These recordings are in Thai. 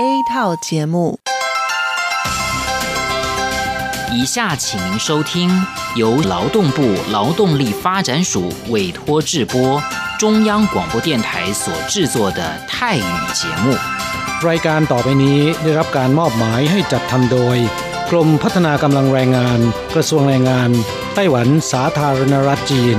A 套节目。以下请您收听由劳动部劳动力发展署委托制播，中央广播电台所制作的泰语节目。 รายการต่อไปนี้ได้รับการมอบหมายให้จัดทำโดย กรมพัฒนากำลังแรงงาน กระทรวงแรงงาน ไต้หวันสาธารณรัฐจีน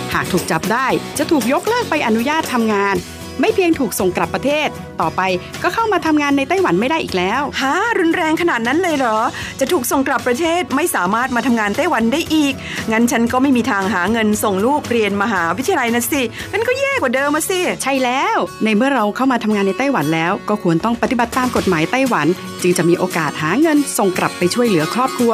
หากถูกจับได้จะถูกยกเลิกไปอนุญาตทำงาน ไม่เพียงถูกส่งกลับประเทศ ต่อไปก็เข้ามาทำงานในไต้หวันไม่ได้อีกแล้วฮะรุนแรงขนาดนั้นเลยเหรอ จะถูกส่งกลับประเทศไม่สามารถมาทำงานไต้หวันได้อีก งั้นฉันก็ไม่มีทางหาเงินส่งลูกเรียนมหาวิทยาลัยนะสิงั้นก็แย่กว่าเดิมมาสิ ใช่แล้ว ในเมื่อเราเข้ามาทำงานในไต้หวันแล้ว ก็ควรต้องปฏิบัติตามกฎหมายไต้หวัน จึงจะมีโอกาสหาเงินส่งกลับไปช่วยเหลือครอบครัว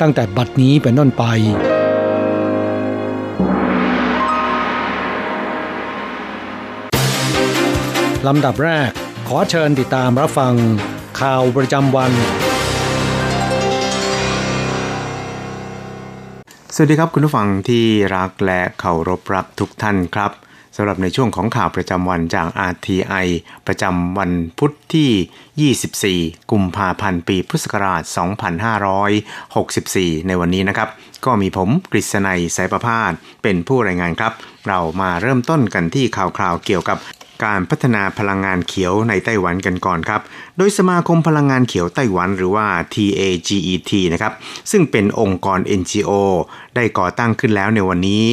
ตั้งแต่บัดนี้เป็นต้นไป ลำดับแรก ขอเชิญติดตามรับฟัง ข่าวประจำวัน สวัสดีครับคุณผู้ฟังที่รักและเคารพรักทุกท่านครับ สำหรับในช่วงของข่าวประจำวันจาก RTI ประจำวันพุทธที่ 24 กุมภาพันธ์ ปีพุทธศักราช 2564 ในวันนี้นะครับ ก็มีผมกฤษณัยสายประพาสเป็นผู้รายงานครับ เรามาเริ่มต้นกันที่ข่าวคราวเกี่ยวกับการพัฒนาพลังงานเขียวในไต้หวันกันก่อนครับ โดยสมาคมพลังงานเขียวไต้หวันหรือว่า TAGET นะครับ ซึ่งเป็นองค์กร NGO ได้ก่อตั้งขึ้นแล้วในวันนี้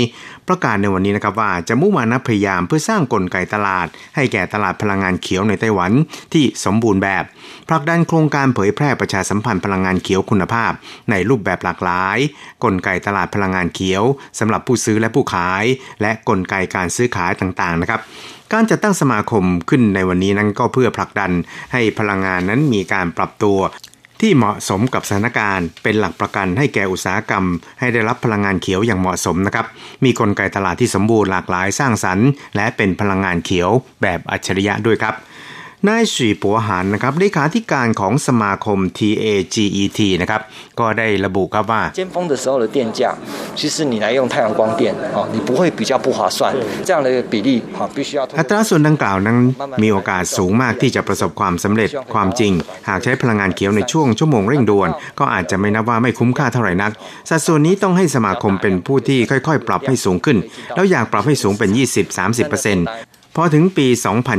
ประกาศในวันนี้นะครับว่าจะมุ่งมานะพยายามเพื่อสร้างกลไกตลาด ให้แก่ตลาดพลังงานเขียวในไต้หวันที่สมบูรณ์แบบผลักดันโครงการเผยแพร่ประชาสัมพันธ์พลังงานเขียวคุณภาพ ในรูปแบบหลากหลาย กลไกตลาดพลังงานเขียวสำหรับผู้ซื้อและผู้ขาย และกลไกการซื้อขายต่างๆนะครับการจัดตั้งสมาคมขึ้นในวันนี้นั้นก็เพื่อผลักดันให้พลังงานนั้นมีการปรับตัว ที่เหมาะสมกับสถานการณ์ เป็นหลักประกันให้แก่อุตสาหกรรม ให้ได้รับพลังงานเขียวอย่างเหมาะสมนะครับ มีกลไกตลาดที่สมบูรณ์หลากหลายสร้างสรรค์ และเป็นพลังงานเขียวแบบอัจฉริยะด้วยครับ นายสีปัวหานนะครับเลขาธิการของสมาคม TAGET นะครับ ก็ได้ระบุครับว่า 尖峰的时候的电价，其实你来用太阳光电哦，你不会比较不划算。这样的比例哈，必须要通 อัตราส่วนดังกล่าวนั้นมีโอกาสสูงมากที่จะประสบความสำเร็จความจริง หากใช้พลังงานเขียวในช่วงชั่วโมงเร่งด่วน ก็อาจจะไม่นับว่าไม่คุ้มค่าเท่าไหร่นัก สัดส่วนนี้ต้องให้สมาคมเป็นผู้ที่ค่อยๆ ปรับให้สูงขึ้น แล้วอยากปรับให้สูงเป็น 20-30% พอถึงปี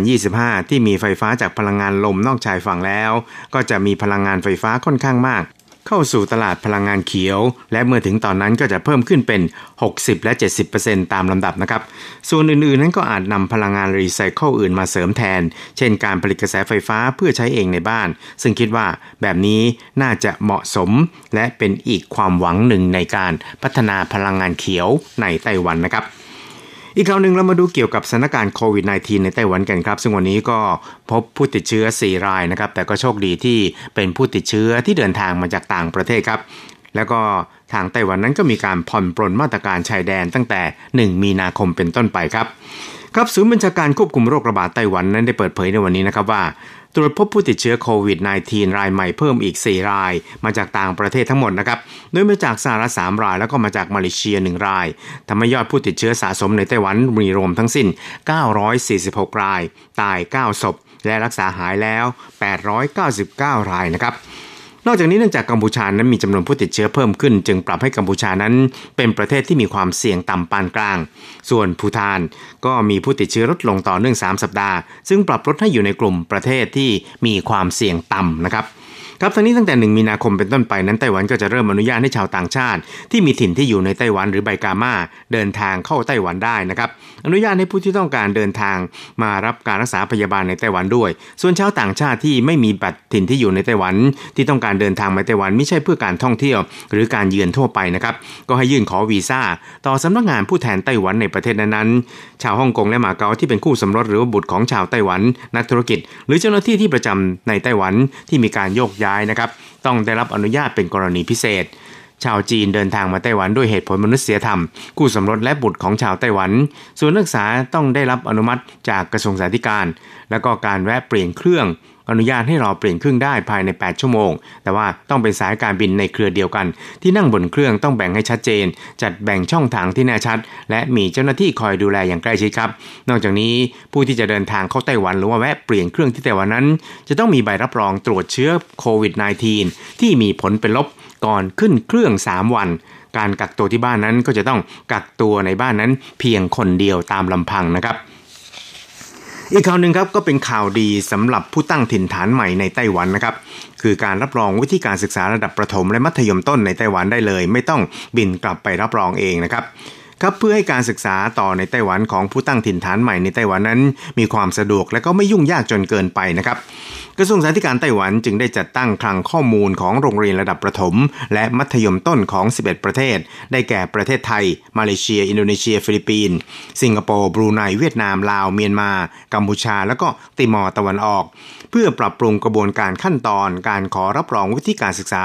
2025 ที่มีไฟฟ้าจากพลังงานลมนอกชายฝั่งแล้ว ก็จะมีพลังงานไฟฟ้าค่อนข้างมาก เข้าสู่ตลาดพลังงานเขียว และเมื่อถึงตอนนั้นก็จะเพิ่มขึ้นเป็น 60 และ 70%ตามลำดับนะครับ ส่วนอื่นๆนั้นก็อาจนำพลังงานรีไซเคิลอื่นมาเสริมแทน เช่นการผลิตกระแสไฟฟ้าเพื่อใช้เองในบ้าน ซึ่งคิดว่าแบบนี้น่าจะเหมาะสม และเป็นอีกความหวังหนึ่งในการพัฒนาพลังงานเขียวในไต้หวันนะครับ อีกคราวหนึ่งเรามาดูเกี่ยวกับสถานการณ์โควิด -19 ในไต้หวันกันครับ ซึ่งวันนี้ก็พบผู้ติดเชื้อ 4 รายนะครับ แต่ก็โชคดีที่เป็นผู้ติดเชื้อที่เดินทางมาจากต่างประเทศครับ แล้วก็ทางไต้หวันนั้นก็มีการผ่อนปรนมาตรการชายแดนตั้งแต่ 1 มีนาคมเป็นต้นไปครับครับศูนย์บัญชาการควบคุมโรคระบาดไต้หวันนั้นได้เปิดเผยในวันนี้นะครับว่า ตรวจพบผู้ติดเชื้อโควิด -19 รายใหม่เพิ่มอีก 4 ราย มาจากต่างประเทศทั้งหมดนะครับ โดยมาจากสหรัฐ3รายแล้วก็มาจากมาเลเซีย 1 รายทำให้ยอดผู้ติดเชื้อสะสมในไต้หวันมีรวมทั้งสิ้น 946 ราย ตาย 9 ศพ และรักษาหายแล้ว 899 รายนะครับ นอกจากนี้เนื่องจากกัมพูชานั้นมีจำนวนผู้ติดเชื้อเพิ่มขึ้น จึงปรับให้กัมพูชานั้นเป็นประเทศที่มีความเสี่ยงต่ำปานกลาง ส่วนภูฏานก็มีผู้ติดเชื้อลดลงต่อเนื่อง 3 สัปดาห์ ซึ่งปรับลดให้อยู่ในกลุ่มประเทศที่มีความเสี่ยงต่ำนะครับ ครับทั้งนี้ตั้งแต่ 1 มีนาคมเป็นต้นไปนั้นไต้หวันก็จะเริ่มอนุญาตให้ชาวต่างชาติ ที่มีถิ่นที่อยู่ในไต้หวันหรือใบกามาเดินทางเข้าไต้หวันได้นะครับอนุญาตให้ผู้ที่ต้องการเดินทางมารับการรักษาพยาบาลในไต้หวันด้วย ส่วนชาวต่างชาติที่ไม่มีบัตรถิ่นที่อยู่ในไต้หวัน ที่ต้องการเดินทางมาไต้หวันไม่ใช่เพื่อการท่องเที่ยว หรือการเยือนทั่วไปนะครับก็ให้ยื่นขอวีซ่าต่อสำนักงานผู้แทนไต้หวันในประเทศนั้นๆชาวฮ่องกงและมาเก๊าที่เป็นคู่สมรสหรือว่าบุตรของชาวไต้หวัน นักธุรกิจ หรือเจ้าหน้าที่ที่ประจำในไต้หวันที่มีการโยกย้ายนะครับ ต้องได้รับอนุญาตเป็นกรณีพิเศษ ชาวจีนเดินทางมาไต้หวันด้วยเหตุผลมนุษยธรรม คู่สมรสและบุตรของชาวไต้หวัน ส่วนนักศึกษาต้องได้รับอนุมัติจากกระทรวงสาธารณสุขและก็การแวะเปลี่ยนเครื่อง อนุญาตให้เรอเปลี่ยนเครื่องได้ภายใน 8 ชั่วโมง แต่ว่าต้องเป็นสายการบินในเครือเดียวกัน ที่นั่งบนเครื่องต้องแบ่งให้ชัดเจน จัดแบ่งช่องทางที่แน่ชัด และมีเจ้าหน้าที่คอยดูแลอย่างใกล้ชิดครับ นอกจากนี้ผู้ที่จะเดินทางเข้าไต้หวันหรือว่าแวะเปลี่ยนเครื่องที่ไต้หวันนั้น จะต้องมีใบรับรองตรวจเชื้อโควิด -19 ที่มีผลเป็นลบก่อนขึ้นเครื่อง 3 วันการกักตัวที่บ้านนั้นก็จะต้องกักตัวในบ้านนั้นเพียงคนเดียวตามลำพังนะครับ อีกข่าวหนึ่งครับก็เป็นข่าวดีสำหรับผู้ตั้งถิ่นฐานใหม่ในไต้หวันนะครับ คือการรับรองวิธีการศึกษาระดับประถมและมัธยมต้นในไต้หวันได้เลย ไม่ต้องบินกลับไปรับรองเองนะครับ ครับเพื่อให้การศึกษาต่อในไต้หวันของผู้ตั้งถิ่นฐานใหม่ในไต้หวันนั้น มีความสะดวกและก็ไม่ยุ่งยากจนเกินไปนะครับกระทรวงสาธารณสุขไต้หวันจึงได้จัดตั้งคลังข้อมูลของโรงเรียนระดับประถม และมัธยมต้นของ 11 ประเทศ ได้แก่ประเทศไทย มาเลเซีย อินโดนีเซีย ฟิลิปปินส์สิงคโปร์บรูไนเวียดนาม ลาวเมียนมา กัมพูชา แล้วก็ติมอร์ตะวันออก เพื่อปรับปรุงกระบวนการขั้นตอน การขอรับรองวุฒิการศึกษา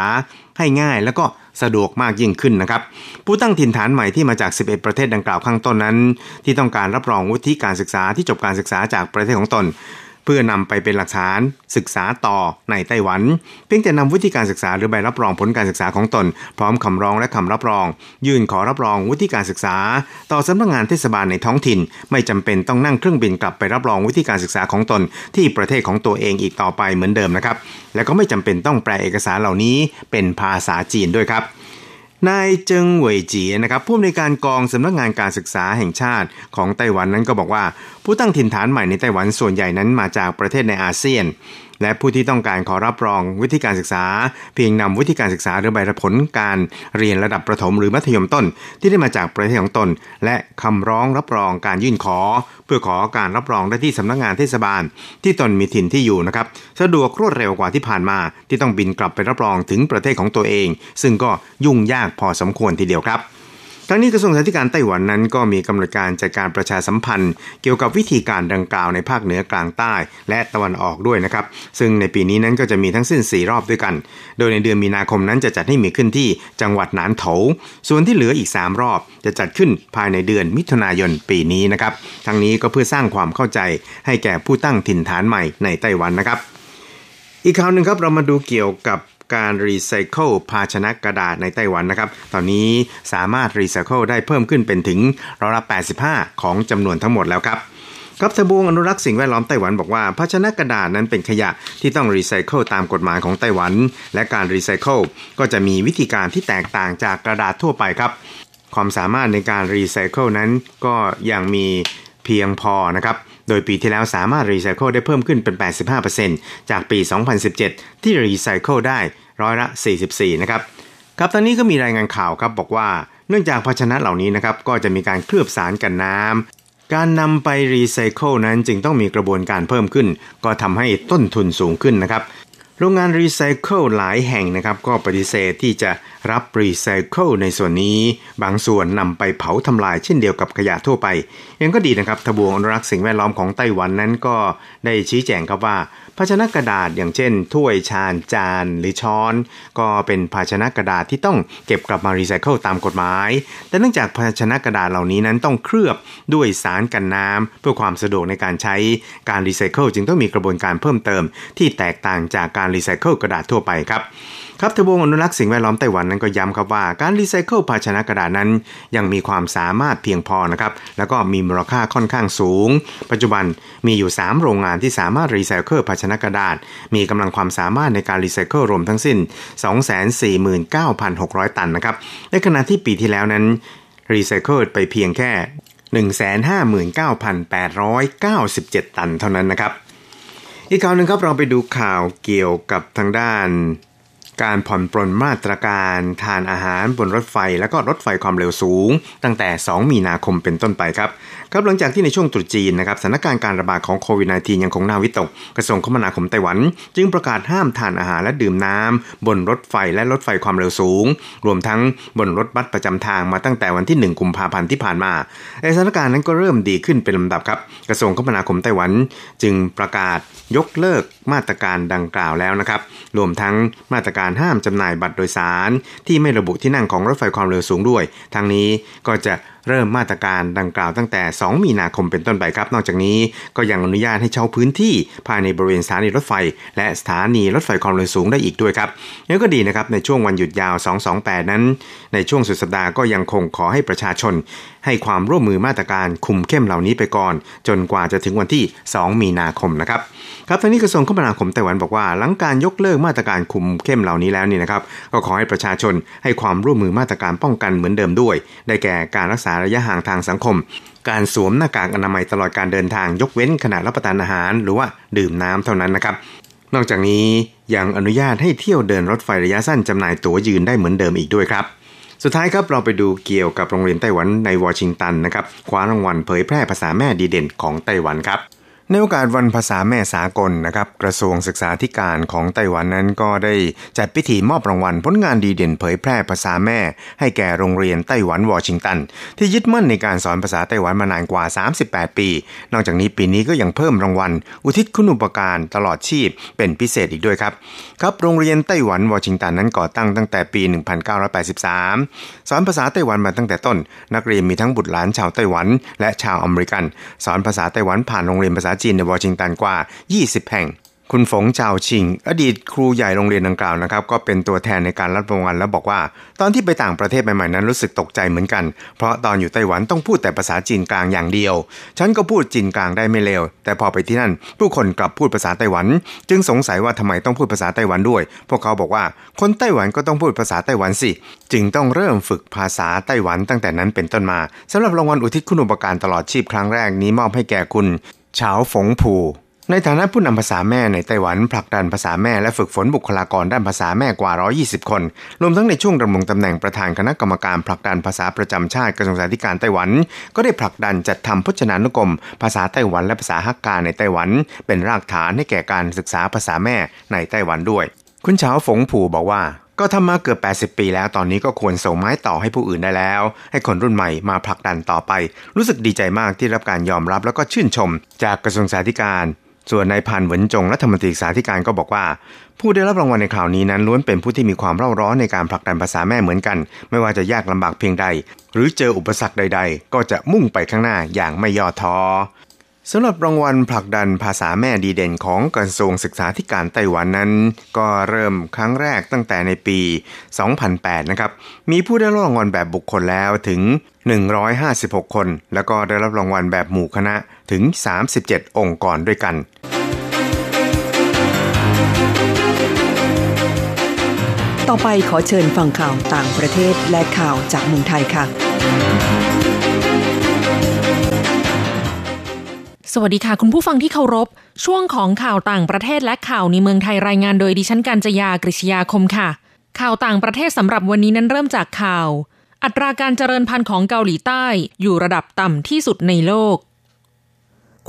ให้ง่ายแล้วก็ สะดวกมากยิ่งขึ้นนะครับ ผู้ตั้งถิ่นฐานใหม่ที่มาจาก 11 ประเทศดังกล่าวข้างต้นนั้น ที่ต้องการรับรองวุฒิการศึกษาที่จบการศึกษาจากประเทศของตน พื่อนำไปเป็นหลักฐานศึกษาต่อในไต้หวัน เพียงแต่นำวุฒิการศึกษาหรือใบรับรองผลการศึกษาของตน พร้อมคำร้องและคำรับรอง ยื่นขอรับรองวุฒิการศึกษา ต่อสำนักงานเทศบาลในท้องถิ่น ไม่จำเป็นต้องนั่งเครื่องบินกลับไปรับรองวุฒิการศึกษาของตน ที่ประเทศของตัวเองอีกต่อไปเหมือนเดิมนะครับ และก็ไม่จำเป็นต้องแปลเอกสารเหล่านี้เป็นภาษาจีนด้วยครับ นายเจิงเหวยจีนะครับผู้อำนวยการกองสำนักงานการศึกษาแห่งชาติของไต้หวันนั้นก็บอกว่า ผู้ตั้งถิ่นฐานใหม่ในไต้หวันส่วนใหญ่นั้นมาจากประเทศในอาเซียน และผู้ที่ต้องการขอรับรองวิธีการศึกษา เพียงนำวิธีการศึกษาหรือใบผลการเรียนระดับประถมหรือมัธยมต้น ที่ได้มาจากประเทศของตน และคำร้องรับรองการยื่นขอ เพื่อขอการรับรองได้ที่สำนักงานเทศบาล ที่ตนมีถิ่นที่อยู่นะครับสะดวกรวดเร็วกว่าที่ผ่านมา ที่ต้องบินกลับไปรับรองถึงประเทศของตัวเอง ซึ่งก็ยุ่งยากพอสมควรทีเดียวครับ ทั้งนี้กระทรวงสาธารณการไต้หวันนั้นก็มีกำหนดการจัดการประชาสัมพันธ์ เกี่ยวกับวิธีการดังกล่าวในภาคเหนือกลางใต้ และตะวันออกด้วยนะครับ ซึ่งในปีนี้นั้นก็จะมีทั้งสิ้น 4 รอบด้วยกัน โดยในเดือนมีนาคมนั้นจะจัดให้มีขึ้นที่จังหวัดหนานโถ ส่วนที่เหลืออีก 3 รอบ จะจัดขึ้นภายในเดือนมิถุนายนปีนี้นะครับ ทั้งนี้ก็เพื่อสร้างความเข้าใจให้แก่ผู้ตั้งถิ่นฐานใหม่ในไต้หวันนะครับ อีกข่าวหนึ่งครับเรามาดูเกี่ยวกับ การรีไซเคิลภาชนะกระดาษในไต้หวันนะครับ ตอนนี้สามารถรีไซเคิลได้เพิ่มขึ้นเป็นถึงร้อยละ 85 ของจำนวนทั้งหมดแล้วครับครับทบวงอนุรักษ์สิ่งแวดล้อมไต้หวันบอกว่า ภาชนะกระดาษนั้นเป็นขยะที่ต้องรีไซเคิลตามกฎหมายของไต้หวัน และการรีไซเคิลก็จะมีวิธีการที่แตกต่างจากกระดาษทั่วไปครับ ความสามารถในการรีไซเคิลนั้นก็ยังมีเพียงพอนะครับ โดยปีที่แล้วสามารถรีไซเคิลได้เพิ่มขึ้นเป็น 85%จากปี 2017 ที่รีไซเคิลได้ร้อยละ 44 นะครับครับตอนนี้ก็มีรายงานข่าวครับบอกว่าเนื่องจากภาชนะเหล่านี้นะครับก็จะมีการเคลือบสารกันน้ำการนำไปรีไซเคิลนั้นจึงต้องมีกระบวนการเพิ่มขึ้น ก็ทำให้ต้นทุนสูงขึ้นนะครับโรงงานรีไซเคิลหลายแห่งนะครับก็ปฏิเสธที่จะ รับรีไซเคิลในส่วนนี้ บางส่วนนำไปเผาทำลายเช่นเดียวกับขยะทั่วไปยังไงก็ดีนะครับทบวงอนุรักษ์สิ่งแวดล้อมของไต้หวันนั้นก็ได้ชี้แจงครับว่า ภาชนะกระดาษอย่างเช่น ถ้วยชามจาน หรือช้อน ก็เป็นภาชนะกระดาษที่ต้องเก็บกลับมารีไซเคิลตามกฎหมาย แต่เนื่องจากภาชนะกระดาษเหล่านี้นั้นต้องเคลือบด้วยสารกันน้ำเพื่อความสะดวกในการใช้การรีไซเคิลจึงต้องมีกระบวนการเพิ่มเติม ที่แตกต่างจากการรีไซเคิลกระดาษทั่วไปครับ ครับทบวงอนุรักษ์สิ่งแวดล้อมไต้หวันนั้นก็ย้ำครับว่าการรีไซเคิลภาชนะกระดาษนั้น ยังมีความสามารถเพียงพอนะครับแล้วก็มีมูลค่าค่อนข้างสูง ปัจจุบันมีอยู่ 3 โรงงานที่สามารถรีไซเคิลภาชนะกระดาษ มีกำลังความสามารถในการรีไซเคิลรวมทั้งสิ้น 249,600 ตันนะครับในขณะที่ปีที่แล้วนั้นรีไซเคิลไปเพียงแค่ 159,897 ตันเท่านั้นนะครับอีกข่าวหนึ่งครับเราไปดูข่าวเกี่ยวกับทางด้าน การผ่อนปลนมาตรการทานอาหารบนรถไฟ และก็รถไฟความเร็วสูง ตั้งแต่ 2 มีนาคมเป็นต้นไปครับ ครับหลังจากที่ในช่วงตรุษจีนนะครับสถานการณ์การระบาดของโควิด -19 ยังคงน่าวิตก กระทรวงคมนาคมไต้หวัน จึงประกาศห้ามทานอาหารและดื่มน้ำบนรถไฟและรถไฟความเร็วสูง รวมทั้งบนรถบัสประจำทางมาตั้งแต่วันที่ 1 กุมภาพันธ์ที่ผ่านมาสถานการณ์นั้นก็เริ่มดีขึ้นเป็นลำดับครับกระทรวงคมนาคมไต้หวัน จึงประกาศยกเลิกมาตรการดังกล่าวแล้วนะครับรวมทั้งมาตรการห้ามจำหน่ายบัตรโดยสาร ที่ไม่ระบุที่นั่งของรถไฟความเร็วสูงด้วย ทั้งนี้ก็จะ เริ่มมาตรการดังกล่าวตั้งแต่ 2 มีนาคมเป็นต้นไปครับ นอกจากนี้ก็ยังอนุญาตให้เช่าพื้นที่ภายในบริเวณสถานีรถไฟ และสถานีรถไฟความเร็วสูงได้อีกด้วยครับนี่ก็ดีนะครับในช่วงวันหยุดยาว 228 นั้น ในช่วงสุดสัปดาห์ก็ยังคงขอให้ประชาชน ให้ความร่วมมือมาตรการคุมเข้มเหล่านี้ไปก่อน จนกว่าจะถึงวันที่ 2 มีนาคมนะครับครับทางนี้กระทรวงคมนาคมไต้หวันบอกว่า หลังการยกเลิกมาตรการคุมเข้มเหล่านี้แล้วนี่นะครับก็ขอให้ประชาชนให้ความร่วมมือมาตรการป้องกันเหมือนเดิมด้วย ได้แก่การรักษาระยะห่างทางสังคม การสวมหน้ากากอนามัยตลอดการเดินทางยกเว้นขณะรับประทานอาหาร หรือว่าดื่มน้ำเท่านั้นนะครับนอกจากนี้ยังอนุญาตให้เที่ยวเดินรถไฟระยะสั้นจำหน่ายตั๋วยืนได้เหมือนเดิมอีกด้วยครับ สุดท้ายครับเราไปดูเกี่ยวกับโรงเรียนไต้หวันในวอชิงตันนะครับคว้ารางวัลเผยแพร่ภาษาแม่ดีเด่นของไต้หวันครับ ในโอกาสวันภาษาแม่สากลนะครับกระทรวงศึกษาธิการของไต้หวันนั้นก็ได้จัดพิธีมอบรางวัลผลงานดีเด่นเผยแพร่ภาษาแม่ ให้แก่โรงเรียนไต้หวันวอชิงตัน ที่ยึดมั่นในการสอนภาษาไต้หวันมานานกว่า 38 ปี นอกจากนี้ปีนี้ก็ยังเพิ่มรางวัล อุทิศคุณุปการตลอดชีพเป็นพิเศษอีกด้วยครับครับโรงเรียนไต้หวันวอชิงตันนั้นก่อตั้งตั้งแต่ปี 1983 สอนภาษาไต้หวันมาตั้งแต่ต้น นักเรียนมีทั้งบุตรหลานชาวไต้หวัน และชาวอเมริกัน สอนภาษาไต้หวันผ่านโรงเรียนภาษาจีนในวอชิงตันกว่า 20 แห่ง คุณฝงเจ้าชิง อดีตครูใหญ่โรงเรียนดังกล่าวนะครับ ก็เป็นตัวแทนในการรับรางวัลแล้วบอกว่า ตอนที่ไปต่างประเทศใหม่ๆนั้นรู้สึกตกใจเหมือนกัน เพราะตอนอยู่ไต้หวันต้องพูดแต่ภาษาจีนกลางอย่างเดียว ฉันก็พูดจีนกลางได้ไม่เลวแต่พอไปที่นั่น ผู้คนกลับพูดภาษาไต้หวัน จึงสงสัยว่าทำไมต้องพูดภาษาไต้หวันด้วย พวกเขาบอกว่าคนไต้หวันก็ต้องพูดภาษาไต้หวันสิจึงต้องเริ่มฝึกภาษาไต้หวันตั้งแต่นั้นเป็นต้นมาสำหรับรางวัลอุทิศคุณอุปการตลอดชีพครั้งแรกนี้มอบให้แก่คุณ เฉาฝงผูในฐานะผู้นำภาษาแม่ในไต้หวันผลักดันภาษาแม่และฝึกฝนบุคลากรด้านภาษาแม่กว่า 120 คน รวมทั้งในช่วงดำรงตำแหน่งประธานคณะกรรมการผลักดันภาษาประจำชาติกระทรวงสาธารณไต้หวัน ก็ได้ผลักดันจัดทำพจนานุกรม ภาษาไต้หวันและภาษาฮักกาในไต้หวัน เป็นรากฐานให้แก่การศึกษาภาษาแม่ในไต้หวันด้วย คุณเฉาฝงผู่บอกว่า ก็ทำมาเกือบ 80 ปีแล้ว ตอนนี้ก็ควรส่งไม้ต่อให้ผู้อื่นได้แล้ว ให้คนรุ่นใหม่มาผลักดันต่อไป รู้สึกดีใจมากที่รับการยอมรับแล้วก็ชื่นชม จากกระทรวงสาธารณส่วนนายพันเหวินจงรัฐมนตรีสาธิการก็บอกว่า ผู้ได้รับรางวัลในคราวนี้นั้นล้วนเป็นผู้ที่มีความเร่าร้อนในการผลักดันภาษาแม่เหมือนกัน ไม่ว่าจะยากลำบากเพียงใด หรือเจออุปสรรคใด ๆ ก็จะมุ่งไปข้างหน้าอย่างไม่ย่อท้อ สำหรับรางวัลผลักดันภาษาแม่ดีเด่นของกระทรวงศึกษาธิการไต้หวันนั้น ก็เริ่มครั้งแรกตั้งแต่ในปี 2008 นะครับ มีผู้ได้รับรางวัลแบบบุคคลแล้วถึง 156 คน แล้วก็ได้รับรางวัลแบบหมู่คณะถึง 37 องค์กรด้วยกันต่อไปขอเชิญฟังข่าวต่างประเทศและข่าวจากเมืองไทยค่ะ สวัสดีค่ะ คุณผู้ฟังที่เคารพ ช่วงของข่าวต่างประเทศและข่าวในเมืองไทยรายงานโดยดิฉันกัญจยากริชยาคมค่ะ ข่าวต่างประเทศสำหรับวันนี้นั้นเริ่มจากข่าว อัตราการเจริญพันธุ์ของเกาหลีใต้อยู่ระดับต่ำที่สุดในโลก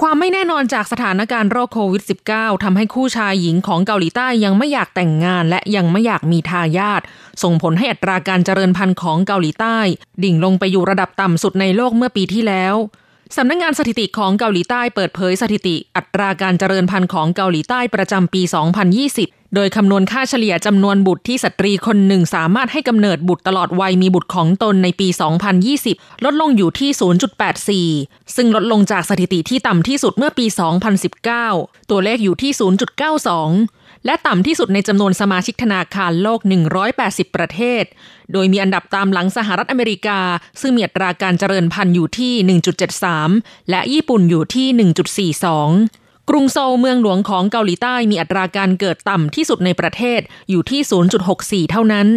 ความไม่แน่นอนจากสถานการณ์โรคโควิด -19 ทำให้คู่ชายหญิงของเกาหลีใต้ยังไม่อยากแต่งงานและยังไม่อยากมีทายาทส่งผลให้อัตราการเจริญพันธุ์ของเกาหลีใต้ ดิ่งลงไปอยู่ระดับต่ำสุดในโลกเมื่อปีที่แล้ว สำนักงงานสถิติของเกาหลีใต้เปิดเผยสถิติ อัตราการเจริญพันธุ์ของเกาหลีใต้ประจำปี 2020 โดยคำนวณค่าเฉลี่ยจำนวนบุตรที่สตรีคนหนึ่งสามารถให้กำเนิดบุตรตลอดวัยมีบุตรของตนในปี 2020 ลดลงอยู่ที่ 0.84 ซึ่งลดลงจากสถิติที่ต่ำที่สุดเมื่อปี 2019 ตัวเลขอยู่ที่ 0.92 และต่ำที่สุดในจำนวนสมาชิกธนาคารโลก 180 ประเทศ โดยมีอันดับตามหลังสหรัฐอเมริกา ซึ่งมีอัตราการเจริญพันธุ์อยู่ที่ 1.73 และญี่ปุ่นอยู่ที่ 1.42 กรุงโซลเมืองหลวงของเกาหลีใต้มีอัตราการเกิดต่ำที่สุดในประเทศอยู่ที่ 0.64 เท่านั้น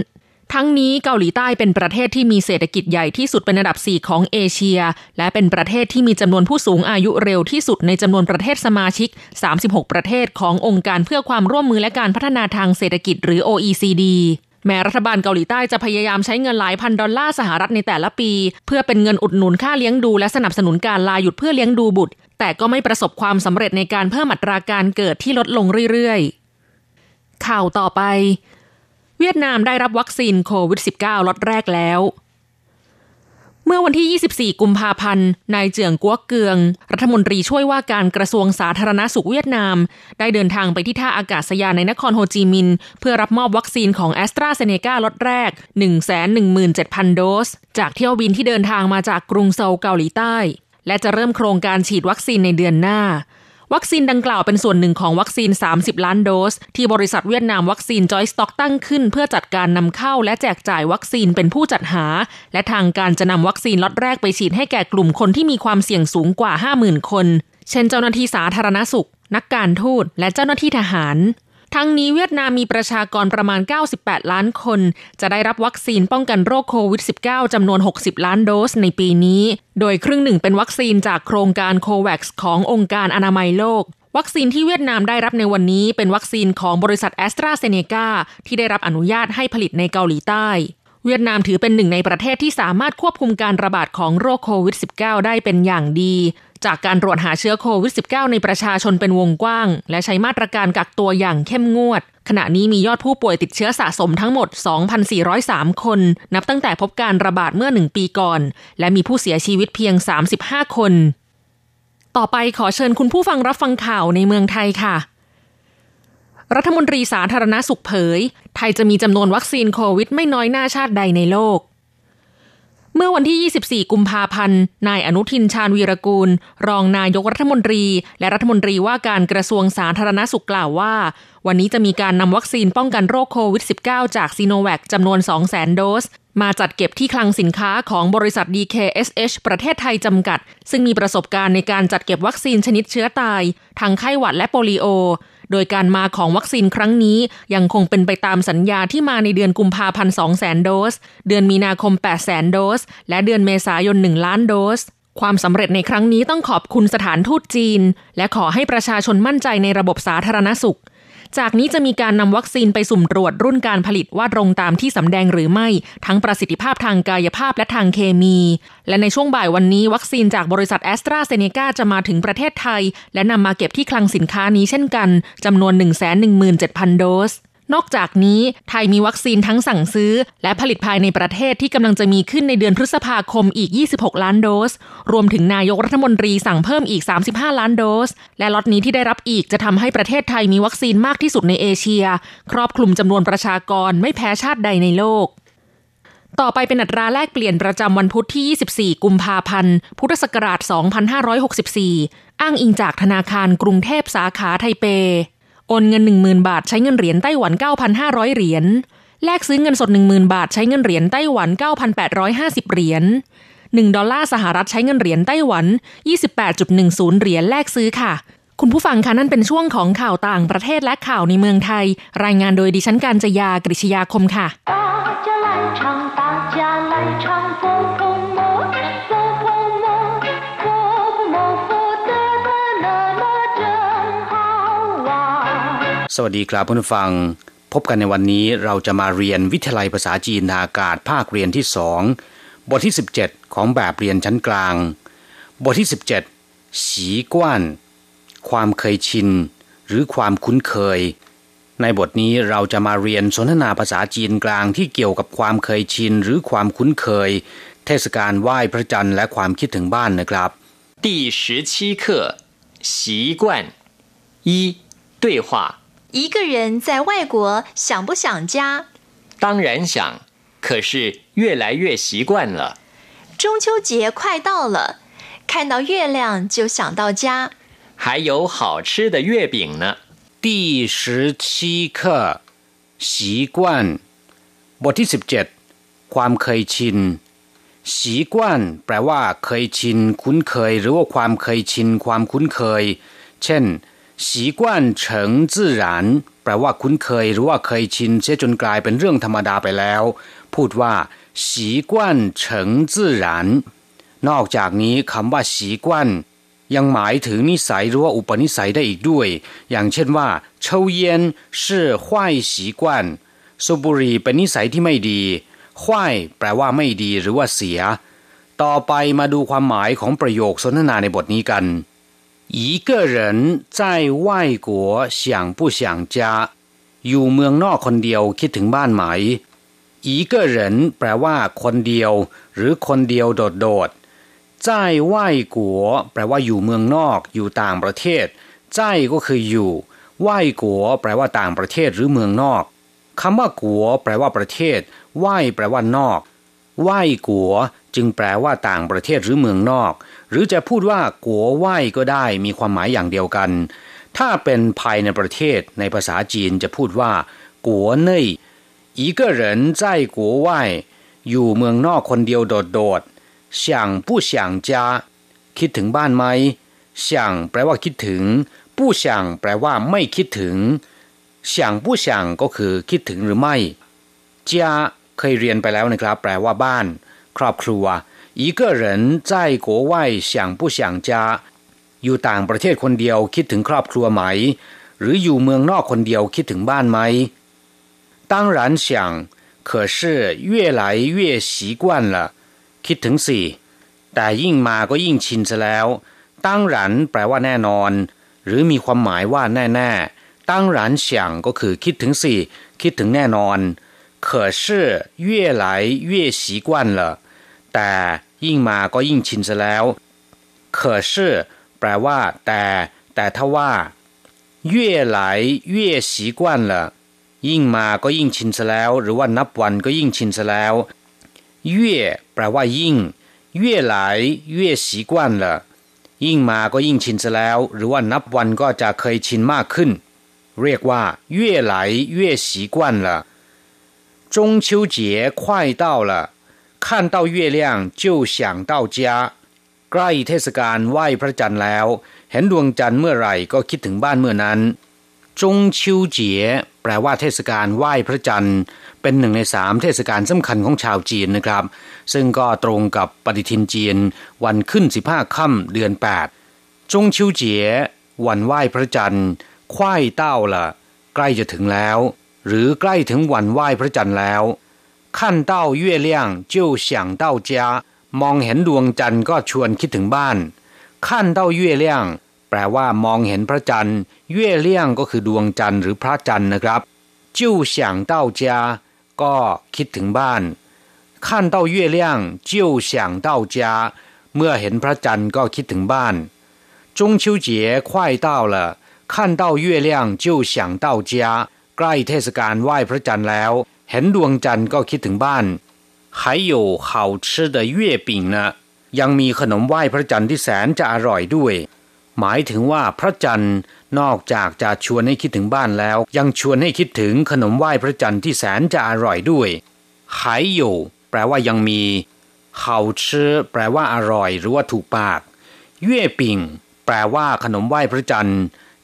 ทั้งนี้เกาหลีใต้เป็นประเทศที่มีเศรษฐกิจใหญ่ที่สุดเป็นอันดับ 4 ของเอเชีย และเป็นประเทศที่มีจำนวนผู้สูงอายุเร็วที่สุดในจำนวนประเทศสมาชิก 36 ประเทศขององค์การเพื่อความร่วมมือและการพัฒนาทางเศรษฐกิจหรือ OECD แม้รัฐบาลเกาหลีใต้จะพยายามใช้เงินหลายพันดอลลาร์สหรัฐในแต่ละปี เพื่อเป็นเงินอุดหนุนค่าเลี้ยงดูและสนับสนุนการลาหยุดเพื่อเลี้ยงดูบุตร แต่ก็ไม่ประสบความสำเร็จในการเพิ่มอัตราการเกิดที่ลดลงเรื่อยๆ ข่าวต่อไป เวียดนามได้รับวัคซีนโควิด -19 ล็อตแรกแล้ว เมื่อวันที่ 24 กุมภาพันธ์ นายเจืองกัวเกือง รัฐมนตรีช่วยว่าการกระทรวงสาธารณาสุขเวียดนาม ได้เดินทางไปที่ท่าอากาศยานในนครโฮจิมินห์เพื่อรับมอบวัคซีนของแอสตราเซเนกาล็อตแรก 117,000 โดส จากเที่ยวบินที่เดินทางมาจากกรุงโซลเกาหลีใต้ และจะเริ่มโครงการฉีดวัคซีนในเดือนหน้า วัคซีนดังกล่าวเป็นส่วนหนึ่งของวัคซีน 30 ล้านโดส ที่บริษัท Vietnam Vaccine Joint Stock ตั้งขึ้น เพื่อจัดการนำเข้าและแจกจ่ายวัคซีนเป็นผู้จัดหา และทางการจะนำวัคซีนล็อตแรกไปฉีดให้แก่กลุ่มคนที่มีความเสี่ยงสูงกว่า 50,000 คน เช่น เจ้าหน้าที่สาธารณสุข นักการทูตและเจ้าหน้าที่ทหาร ทั้งนี้เวียดนามมีประชากรประมาณ 98 ล้านคน จะได้รับวัคซีนป้องกันโรคโควิด -19 จำนวน 60 ล้านโดสในปีนี้ โดยครึ่งหนึ่งเป็นวัคซีนจากโครงการโควัคขององค์การอนามัยโลก วัคซีนที่เวียดนามได้รับในวันนี้เป็นวัคซีนของบริษัทแอสตราเซเนกาที่ได้รับอนุญาตให้ผลิตในเกาหลีใต้เวียดนามถือเป็นหนึ่งในประเทศที่สามารถควบคุมการระบาดของโรคโควิด -19 ได้เป็นอย่างดี จากการตรวจหาเชื้อโควิด -19 ในประชาชนเป็นวงกว้าง และใช้มาตรการกักตัวอย่างเข้มงวด ขณะนี้มียอดผู้ป่วยติดเชื้อสะสมทั้งหมด 2,403 คน นับตั้งแต่พบการระบาดเมื่อหนึ่งปีก่อน และมีผู้เสียชีวิตเพียง 35 คน ต่อไปขอเชิญคุณผู้ฟังรับฟังข่าวในเมืองไทยค่ะรัฐมนตรีสาธารณาสุขเผย ไทยจะมีจำนวนวัคซีนโควิดไม่น้อยหน้าชาติใดในโลก เมื่อวันที่ 24 กุมภาพันธ์ นายอนุทินชาญวีรกูล รองนายกรัฐมนตรี และรัฐมนตรีว่าการกระทรวงสาธารณสุขกล่าวว่า วันนี้จะมีการนำวัคซีนป้องกันโรคโควิด -19 จากซีโนแวคจำนวน 200,000 โดส มาจัดเก็บที่คลังสินค้าของบริษัท DKSH ประเทศไทยจำกัด ซึ่งมีประสบการณ์ในการจัดเก็บวัคซีนชนิดเชื้อตาย ทั้งไข้หวัดและโปลิโอ โดยการมาของวัคซีนครั้งนี้ยังคงเป็นไปตามสัญญาที่มาในเดือนกุมภาพันธ์2 0 0 0 0โดส เดือนมีนาคม 8 0 0 0 0โดส และเดือนเมษายน 1 ล้านโดสความสำเร็จในครั้งนี้ต้องขอบคุณสถานทูตจีน และขอให้ประชาชนมั่นใจในระบบสาธารณสุข จากนี้จะมีการนำวัคซีนไปสุ่มตรวจรุ่นการผลิตว่าตรงตามที่สำแดงหรือไม่ ทั้งประสิทธิภาพทางกายภาพและทางเคมี และในช่วงบ่ายวันนี้ วัคซีนจากบริษัทแอสตราเซเนกาจะมาถึงประเทศไทย และนำมาเก็บที่คลังสินค้านี้เช่นกันจำนวน 117,000 โดส นอกจากนี้ไทยมีวัคซีนทั้งสั่งซื้อ และผลิตภายในประเทศที่กำลังจะมีขึ้นในเดือนพฤษภาคมอีก 26 ล้านโดส รวมถึงนายกรัฐมนตรีสั่งเพิ่มอีก 35 ล้านโดส และล็อตนี้ที่ได้รับอีกจะทำให้ประเทศไทยมีวัคซีนมากที่สุดในเอเชีย ครอบคลุมจำนวนประชากรไม่แพ้ชาติใดในโลกต่อไปเป็นอัตราแลกเปลี่ยนประจำวันพุธที่ 24 กุมภาพันธ์ พุทธศักราช 2564 อ้างอิงจากธนาคารกรุงเทพสาขาไทเป โอนเงิน 10,000 บาทใช้เงินเหรียญไต้หวัน 9,500 เหรียญ แลกซื้อเงินสด 10,000 บาทใช้เงินเหรียญไต้หวัน 9,850 เหรียญ 1 ดอลลาร์สหรัฐใช้เงินเหรียญไต้หวัน 28.10 เหรียญแลกซื้อค่ะ คุณผู้ฟังคะนั่นเป็นช่วงของข่าวต่างประเทศและข่าวในเมืองไทย รายงานโดยดิฉันการจยากริชยาคมค่ะ สวัสดีครับผู้ฟัง พบกันในวันนี้เราจะมาเรียนวิทยาลัยภาษาจีนทางอากาศภาคเรียนที่สองบทที่ 17 ของแบบเรียนชั้นกลาง บทที่ 17สีกว้านความเคยชิน หรือความคุ้นเคย ในบทนี้เราจะมาเรียนสนทนาภาษาจีนกลางที่เกี่ยวกับความเคยชิน หรือความคุ้นเคย เทศกาลไหว้พระจันทร์และความคิดถึงบ้านนะครับ第十七课习惯一对话 一个人在外国想不想家？当然想，可是越来越习惯了。中秋节快到了，看到月亮就想到家。还有好吃的月饼呢。第十七课习惯บทที่สิบเจ็ดความเคยชิน习惯แปลว่าเคยชินคุ้นเคยหรือว่าความเคยชินความคุ้นเคย เช่น สีกวนเฉิงจื่แปลว่าคุ้นเคยหรือว่าเคยชินเสียจนกลายเป็นเรื่องธรรมดาไปแล้ว พูดว่าสีกวนเฉิงจื่นอกจากนี้คำว่าสีกวนยังหมายถึงนิสัยหรือว่าอุปนิสัยได้อีกด้วย อย่างเช่นว่า抽烟是坏习惯สูบบุหรี่เป็นนิสัยที่ไม่ดี坏แปลว่าไม่ดีหรือว่าเสีย ต่อไปมาดูความหมายของประโยคสนทนาในบทนี้กัน 一个人在外国想不想家อยู่เมืองนอกคนเดียวคิดถึงบ้านไหม一个人แปลว่าคนเดียว หรือคนเดียวโดดโดด在外国แปลว่าอยู่เมืองนอก อยู่ต่างประเทศ在ก็คืออยู่外国แปลว่าต่างประเทศหรือเมืองนอกคำว่ากัวแปลว่าประเทศไหวแปลว่านอก ไหว้กัวจึงแปลว่าต่างประเทศหรือเมืองนอก หรือจะพูดว่ากัวไหว้ก็ได้มีความหมายอย่างเดียวกัน ถ้าเป็นภายในประเทศในภาษาจีนจะพูดว่ากัวเน่ยอีกเหริอยู่เมืองนอกคนเดียวโดดๆเสียง家คิดถึงบ้านไหม想แปลว่าคิดถึง不想แปลว่าไม่คิดถึง想不想ก็คือคิดถึงหรือไม่家 เคยเรียนไปแล้วนะครับ แปลว่าบ้าน ครอบครัว一个人在国外想不想家อยู่ต่างประเทศคนเดียวคิดถึงครอบครัวไหม หรืออยู่เมืองนอกคนเดียวคิดถึงบ้านไหม当然想可是越来越习惯了คิดถึงสิแต่ยิ่งมาก็ยิ่งชินซะแล้วตั้งหรันแปลว่าแน่นอน หรือมีความหมายว่าแน่แน่ตั้งหรันเฉียงก็คือคิดถึงสิคิดถึงแน่นอน 可是越来越习惯了แต่ยิ่งมาก็ยิ่งชินซะแล้ว可是แปลว่า แต่ แต่ถ้าว่า越来越习惯了ยิ่งมาก็ยิ่งชินซะแล้ว หรือว่านับวันก็ยิ่งชินซะแล้ว 越แปลว่ายิ่ง越来越习惯了ยิ่งมาก็ยิ่งชินซะแล้ว หรือว่านับวันก็จะเคยชินมากขึ้น เรียกว่า越来越习惯了 中秋节快到了看到月亮就想到家ใกล้เทศกาลไหว้พระจันทร์แล้ว เห็นดวงจันทร์เมื่อไหร่ก็คิดถึงบ้านเมื่อนั้นจงชิวเจียแปลว่าเทศกาลไหว้พระจันทร์ เป็นหนึ่งในสามเทศกาลสำคัญของชาวจีนนะครับ ซึ่งก็ตรงกับปฏิทินจีน วันขึ้นสิบห้าค่ำเดือนแปดจงชิวเจียวันไหว้พระจันทร์ควายเต้าละใกล้จะถึงแล้ว หรือใกล้ถึงวันไหว้พระจันทร์แล้ว看到月亮就想到家มองเห็นดวงจันทร์ก็ชวนคิดถึงบ้านขั้นเต้าเย่เลี่ยงแปลว่ามองเห็นพระจันทร์เย่เลี่ยงก็คือดวงจันทร์หรือพระจันทร์นะครับจิ้วเฉียงเต้าจาก็คิดถึงบ้านขั้นเต้าเย่เลี่ยงจิ้วเฉียงเต้าจาเมื่อเห็นพระจันทร์ก็คิดถึงบ้าน中秋节快到了看到月亮就想到家 ใกล้เทศกาลไหว้พระจันทร์แล้ว เห็นดวงจันทร์ก็คิดถึงบ้าน还有好吃的月饼呢ยังมีขนมไหว้พระจันทร์ที่แสนจะอร่อยด้วย หมายถึงว่าพระจันทร์นอกจากจะชวนให้คิดถึงบ้านแล้ว ยังชวนให้คิดถึงขนมไหว้พระจันทร์ที่แสนจะอร่อยด้วย还有แปลว่ายังมี好吃แปลว่าอร่อยหรือว่าถูกปากเย่ปิ่งแปลว่าขนมไหว้พระจันทร์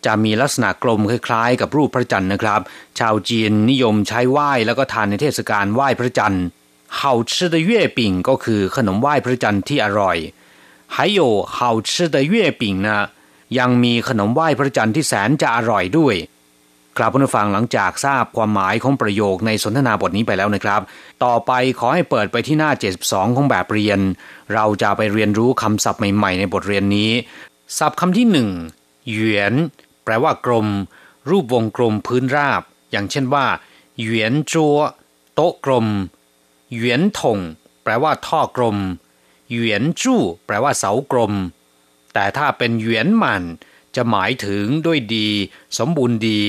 จะมีลักษณะกลมคล้ายๆ กับรูปพระจันทร์นะครับ ชาวจีนนิยมใช้ไหว้แล้วก็ทานในเทศกาลไหว้พระจันทร์好吃的月饼ก็คือขนมไหว้พระจันทร์ที่อร่อย还有好吃的月饼呢ยังมีขนมไหว้พระจันทร์ที่แสนจะอร่อยด้วยกลับผู้ฟังหลังจากทราบความหมายของประโยคในสนทนาบทนี้ไปแล้วนะครับ ต่อไปขอให้เปิดไปที่หน้า 72 ของแบบเรียน เราจะไปเรียนรู้คำศัพท์ใหม่ๆ ในบทเรียนนี้ ศัพท์คำที่หนึ่งหยวน แปลว่ากลม รูปวงกลมพื้นราบ อย่างเช่นว่าเหวียนจัวโต๊ะกลมเหวียนถงแปลว่าท่อกลมเหวียนจู้แปลว่าเสากลม แต่ถ้าเป็นเหวียนหมันจะหมายถึงด้วยดี สมบูรณ์ดี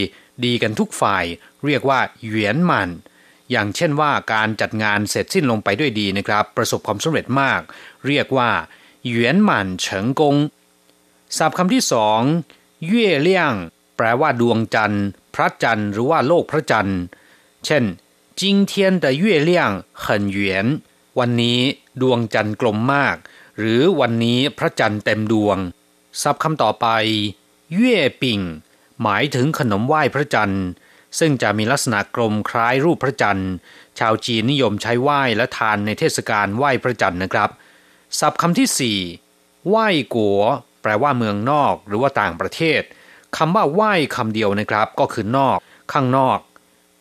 ดีกันทุกฝ่าย เรียกว่าเหวียนหมันอย่างเช่นว่าการจัดงานเสร็จสิ้นลงไปด้วยดีนะครับ ประสบความสำเร็จมาก เรียกว่าเหวียนหมันเฉิงกงศัพท์คำที่สอง เย่เลี่ยงแปลว่าดวงจันทร์ พระจันทร์หรือว่าโลกพระจันทร์ เช่น今天的月亮很圆วันนี้ดวงจันทร์กลมมาก หรือวันนี้พระจันทร์เต็มดวงซับคำต่อไปเย่ปิ่งหมายถึงขนมไหว้พระจันทร์ ซึ่งจะมีลักษณะกลมคล้ายรูปพระจันทร์ ชาวจีนนิยมใช้ไหว้และทานในเทศกาลไหว้พระจันทร์นะครับศัพท์คำที่สี่ไหว้กัว แปลว่าเมืองนอกหรือว่าต่างประเทศคำว่าไหว้คำเดียวนะครับ ก็คือนอก ข้างนอก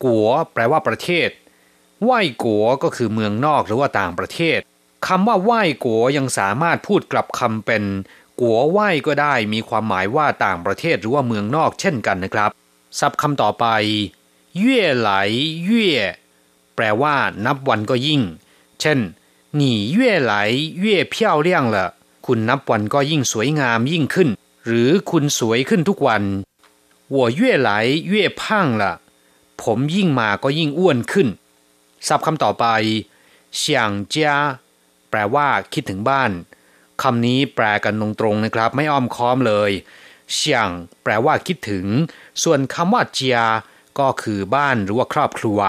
กัวแปลว่าประเทศไหว้กัวก็คือเมืองนอกหรือว่าต่างประเทศคำว่าไหว้กัวยังสามารถพูดกลับคำเป็นกัวไหว้ก็ได้มีความหมายว่าต่างประเทศหรือว่าเมืองนอกเช่นกันนะครับศัพท์คำต่อไปเย่ไหลเย่แปลว่านับวันก็ยิ่ง เช่น你越来越漂亮了 คุณนับวันก็ยิ่งสวยงามยิ่งขึ้น หรือคุณสวยขึ้นทุกวันหัวเย่ผมยิ่งมาก็ยิ่งอ้วนขึ้นซับคำต่อไปเฉียงเจียแปลว่าคิดถึงบ้านคำนี้แปลกันตรงๆนะครับ ไม่อ้อมค้อมเลยเฉียงแปลว่าคิดถึง ส่วนคำว่าเจียก็คือบ้านหรือว่าครอบครัว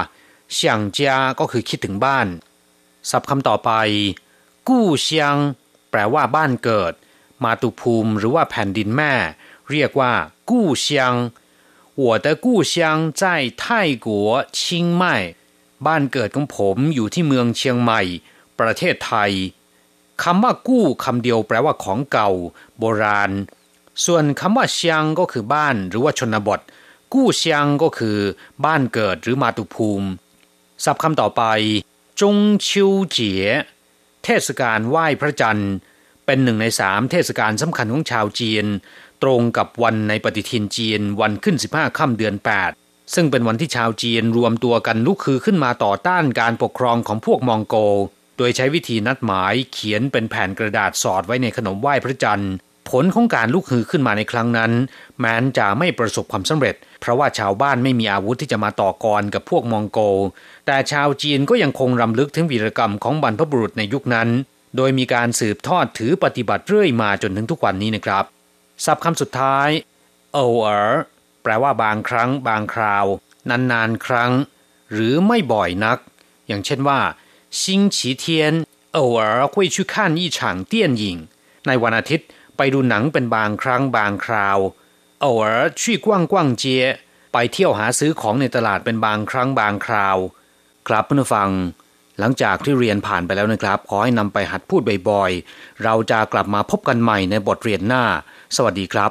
เฉียงเจียก็คือคิดถึงบ้านศัพท์คำต่อไปกู้เชียง แปลว่าบ้านเกิด มาตุภูมิหรือว่าแผ่นดินแม่ เรียกว่า กู้เชียง我的故乡在泰国清迈บ้านเกิดของผมอยู่ที่เมืองเชียงใหม่ ประเทศไทยคำว่ากู้คำเดียวแปลว่าของเก่า โบราณ ส่วนคำว่าเชียงก็คือบ้านหรือว่าชนบท กู้เชียงก็คือ บ้านเกิดหรือมาตุภูมิศัพท์คำต่อไปจงชิวเจี๋ย เทศกาลไหว้พระจันทร์ เป็นหนึ่งในสามเทศกาลสำคัญของชาวจีน ตรงกับวันในปฏิทินจีนวันขึ้น 15ค่ำเดือน 8 ซึ่งเป็นวันที่ชาวจีนรวมตัวกันลุกคือขึ้นมาต่อต้านการปกครองของพวกมองโก โดยใช้วิธีนัดหมายเขียนเป็นแผ่นกระดาษสอดไว้ในขนมไหว้พระจันทร์ผลของการลุกฮือขึ้นมาในครั้งนั้น แม้นจะไม่ประสบความสำเร็จ เพราะว่าชาวบ้านไม่มีอาวุธที่จะมาต่อกรกับพวกมองโก แต่ชาวจีนก็ยังคงรำลึกถึงวีรกรรมของบรรพบุรุษในยุคนั้น โดยมีการสืบทอดถือปฏิบัติเรื่อยมาจนถึงทุกวันนี้นะครับศัพท์คำสุดท้ายเอเออแปลว่าบางครั้ง บางคราวนานๆครั้ง หรือไม่บ่อยนัก อย่างเช่นว่า星期天偶尔会去看一场电影ในวันอาทิตย์ไปดูหนังเป็นบางครั้งบางคราว偶尔去逛逛街ไปเที่ยวหาซื้อของในตลาดเป็นบางครั้งบางคราว ครับเพื่อนฟัง หลังจากที่เรียนผ่านไปแล้วนะครับ ขอให้นำไปหัดพูดบ่อยๆ เราจะกลับมาพบกันใหม่ในบทเรียนหน้า สวัสดีครับ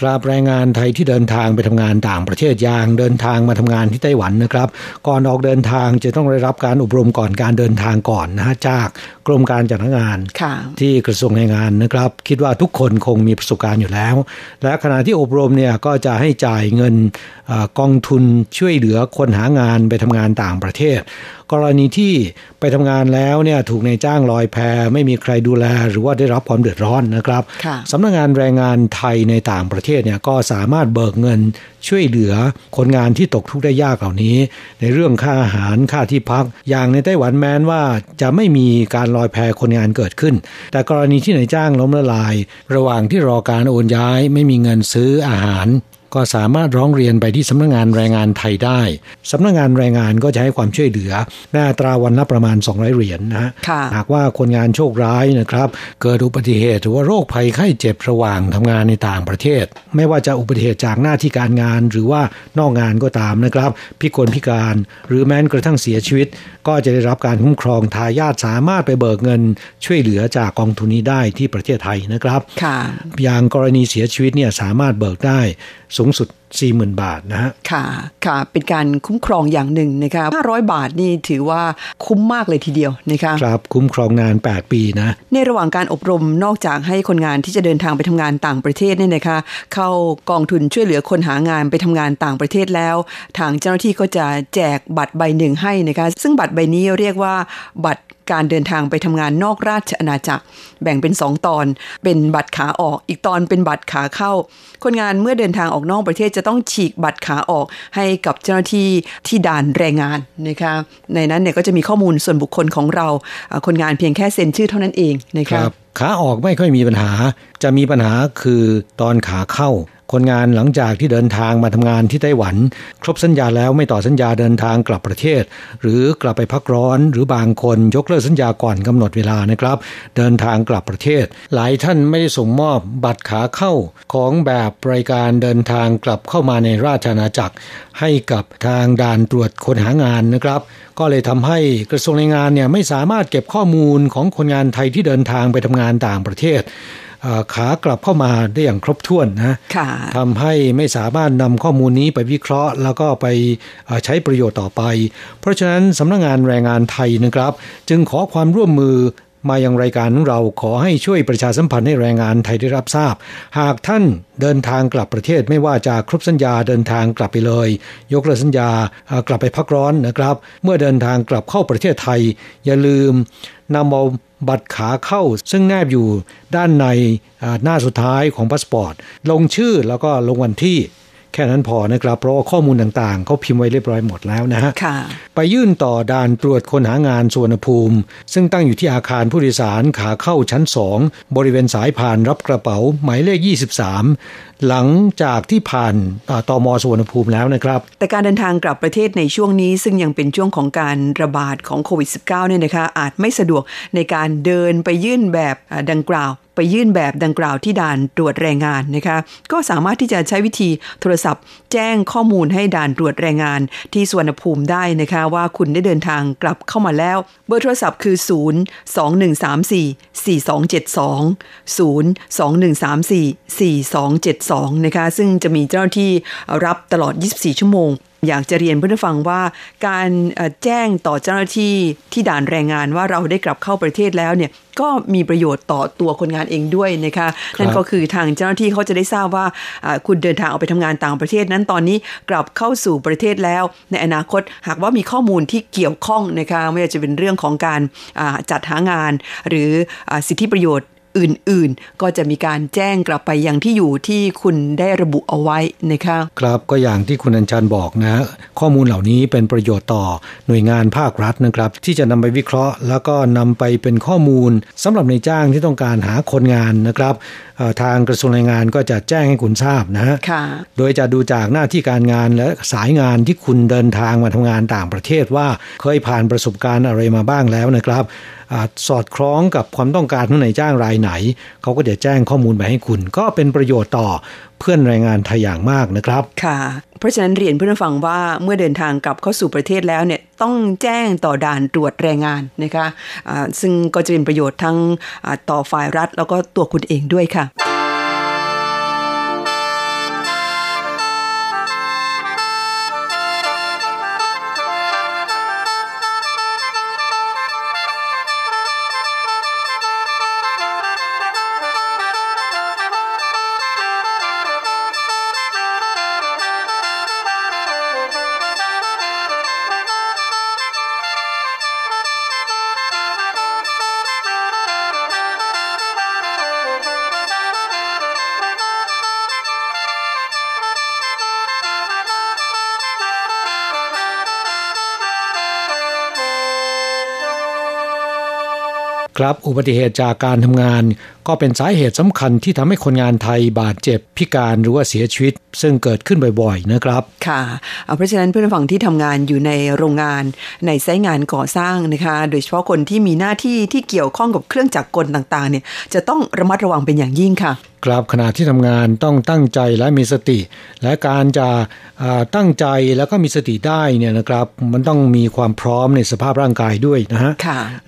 กราบแรงงานไทยที่เดินทางไปทำงานต่างประเทศอย่างเดินทางมาทำงานที่ไต้หวันนะครับ ก่อนออกเดินทางจะต้องได้รับการอบรมก่อนการเดินทางก่อนนะฮะจากกรมการจัดงานที่กระทรวงแรงงานนะครับ คิดว่าทุกคนคงมีประสบการณ์อยู่แล้ว และขณะที่อบรมเนี่ยก็จะให้จ่ายเงินอกองทุนช่วยเหลือคนหางานไปทำงานต่างประเทศ กรณีที่ไปทำงานแล้วเนี่ยถูกในจ้างลอยแพไม่มีใครดูแล หรือว่าได้รับความเดือดร้อนนะครับสำนักงงานแรงงานไทยในต่างประเทศเนี่ยก็สามารถเบิกเงินช่วยเหลือคนงานที่ตกทุกข์ได้ยากเหล่านี้ ในเรื่องค่าอาหารค่าที่พัก อย่างในไต้หวันแม้นว่าจะไม่มีการลอยแพคนงานเกิดขึ้น แต่กรณีที่นายจ้างล้มละลาย ระหว่างที่รอการโอนย้ายไม่มีเงินซื้ออาหาร ก็สามารถร้องเรียนไปที่สำนักงงานแรงงานไทยได้สำนักงงานแรงงานก็จะให้ความช่วยเหลือหน้าตราวันละประมาณ 200 เหรียญนนะหากว่าคนงานโชคร้ายนะครับ เกิดอุบัติเหตุหรือว่าโรคภัยไข้เจ็บระหว่างทำงานในต่างประเทศ ไม่ว่าจะอุบัติเหตุจากหน้าที่การงานหรือว่านอกงานก็ตามนะครับ พิกลพิการหรือแม้กระทั่งเสียชีวิต ก็จะได้รับการคุ้มครองทายาทสามารถไปเบิกเงิน ช่วยเหลือจากกองทุนนี้ได้ที่ประเทศไทยนะครับอย่างกรณีเสียชีวิตเนี่ยสามารถเบิกได้สูงสุด 40,000 บาทนะฮะ ค่ะ ค่ะ เป็นการคุ้มครองอย่างหนึ่งนะคะ500 บาทนี่ถือว่าคุ้มมากเลยทีเดียวนะคะครับ คุ้มครองนาน 8 ปีนะ ในระหว่างการอบรมนอกจากให้คนงานที่จะเดินทางไปทำงานต่างประเทศเนี่ยนะคะ เข้ากองทุนช่วยเหลือคนหางานไปทำงานต่างประเทศแล้ว ทางเจ้าหน้าที่ก็จะแจกบัตรใบหนึ่งให้นะคะ ซึ่งบัตรใบนี้เรียกว่าบัตร การเดินทางไปทำงานนอกราชอาณาจักร แบ่งเป็น 2 ตอน เป็นบัตรขาออก อีกตอนเป็นบัตรขาเข้า คนงานเมื่อเดินทางออกนอกประเทศจะต้องฉีกบัตรขาออกให้กับเจ้าหน้าที่ที่ด่านแรงงานนะคะในนั้นเนี่ยก็จะมีข้อมูลส่วนบุคคลของเรา คนงานเพียงแค่เซ็นชื่อเท่านั้นเองนะครับขาออกไม่ค่อยมีปัญหา จะมีปัญหาคือตอนขาเข้า คนงานหลังจากที่เดินทางมาทำงานที่ไต้หวัน ครบสัญญาแล้วไม่ต่อสัญญาเดินทางกลับประเทศ หรือกลับไปพักร้อน หรือบางคนยกเลิกสัญญาก่อนกำหนดเวลานะครับ เดินทางกลับประเทศ หลายท่านไม่ได้ส่งมอบบัตรขาเข้าของแบบบริการเดินทางกลับเข้ามาในราชอาณาจักร ให้กับทางด่านตรวจคนหางานนะครับก็เลยทำให้กระทรวงแรงงานเนี่ยไม่สามารถเก็บข้อมูลของคนงานไทยที่เดินทางไปทำงานต่างประเทศ ขากลับเข้ามาได้อย่างครบถ้วนนะทำให้ไม่สามารถนำข้อมูลนี้ไปวิเคราะห์ แล้วก็ไปใช้ประโยชน์ต่อไป เพราะฉะนั้นสำนักงงานแรงงานไทยนะครับ จึงขอความร่วมมือ มายังรายการของเราขอให้ช่วยประชาสัมพันธ์ให้แรงงานไทยได้รับทราบ หากท่านเดินทางกลับประเทศไม่ว่าจะครบสัญญาเดินทางกลับไปเลย ยกเลิกสัญญากลับไปพักร้อนนะครับ เมื่อเดินทางกลับเข้าประเทศไทย อย่าลืมนำเอาบัตรขาเข้าซึ่งแนบอยู่ด้านในหน้าสุดท้ายของพาสปอร์ต ลงชื่อแล้วก็ลงวันที่ แค่นั้นพอนะครับ เพราะว่าข้อมูลต่างๆเขาพิมพ์ไว้เรียบร้อยหมดแล้วนะฮะไปยื่นต่อด่านตรวจคนหางานสุวรรณภูมิ ซึ่งตั้งอยู่ที่อาคารผู้โดยสารขาเข้าชั้นสองบริเวณสายพานรับกระเป๋าหมายเลข 23 หลังจากที่ผ่านตม.สุวรรณภูมิแล้วนะครับ แต่การเดินทางกลับประเทศในช่วงนี้ ซึ่งยังเป็นช่วงของการระบาดของโควิด -19 เนี่ยนะคะอาจไม่สะดวกในการเดินไปยื่นแบบดังกล่าว ไปยื่นแบบดังกล่าวที่ด่านตรวจแรงงานนะคะ ก็สามารถที่จะใช้วิธีโทรศัพท์ แจ้งข้อมูลให้ด่านตรวจแรงงานที่สวนภูมิได้นะคะ ว่าคุณได้เดินทางกลับเข้ามาแล้ว เบอร์โทรศัพท์คือ 0 2134 4272 0 2134 4272นะคะซึ่งจะมีเจ้าหน้าที่รับตลอด 24 ชั่วโมง อยากจะเรียนเพื่อนฟังว่าการแจ้งต่อเจ้าหน้าที่ที่ด่านแรงงานว่าเราได้กลับเข้าประเทศแล้วเนี่ยก็มีประโยชน์ต่อตัวคนงานเองด้วยนะคะนั่นก็คือทางเจ้าหน้าที่เขาจะได้ทราบว่าคุณเดินทางออกไปทำงานต่างประเทศนั้นตอนนี้กลับเข้าสู่ประเทศแล้ว ในอนาคตหากว่ามีข้อมูลที่เกี่ยวข้องนะคะไม่ว่าจะเป็นเรื่องของการจัดหางาน หรือสิทธิประโยชน์ อื่นๆ ก็จะมีการแจ้งกลับไปยังที่อยู่ที่คุณได้ระบุเอาไว้นะคะครับก็อย่างที่คุณอัญชันบอกนะ ข้อมูลเหล่านี้เป็นประโยชน์ต่อหน่วยงานภาครัฐนะครับ ที่จะนำไปวิเคราะห์ แล้วก็นำไปเป็นข้อมูลสำหรับในจ้างที่ต้องการหาคนงานนะครับทางกระทรวงแรงงานก็จะแจ้งให้คุณทราบนะฮะโดยจะดูจากหน้าที่การงานและสายงานที่คุณเดินทางมาทำงานต่างประเทศว่าเคยผ่านประสบการณ์อะไรมาบ้างแล้วนะครับ สอดคล้องกับความต้องการของนายจ้างรายไหน เขาก็จะแจ้งข้อมูลไปให้คุณ ก็เป็นประโยชน์ต่อเพื่อนแรงงานไทยอย่างมากนะครับ ค่ะ เพราะฉะนั้นเรียนเพื่อนฟังว่าเมื่อเดินทางกลับเข้าสู่ประเทศแล้วเนี่ยต้องแจ้งต่อด่านตรวจแรงงานนะคะะซึ่งก็จะเป็นประโยชน์ทั้งต่อฝ่ายรัฐ แล้วก็ตัวคุณเองด้วยค่ะ ครับ อุบัติเหตุจากการทำงาน ก็เป็นสาเหตุสำคัญที่ทำให้คนงานไทยบาดเจ็บพิการหรือว่าเสียชีวิต ซึ่งเกิดขึ้นบ่อยๆนะครับ ค่ะเพราะฉะนั้นเพื่อนฝั่งที่ทำงานอยู่ในโรงงานในไซต์งานก่อสร้างนะคะ โดยเฉพาะคนที่มีหน้าที่ที่เกี่ยวข้องกับเครื่องจักรกลต่างๆเนี่ยจะต้องระมัดระวังเป็นอย่างยิ่งค่ะครับขณะที่ทำงานต้องตั้งใจและมีสติ และการจะตั้งใจแล้วก็มีสติได้เนี่ยนะครับ มันต้องมีความพร้อมในสภาพร่างกายด้วยนะฮะ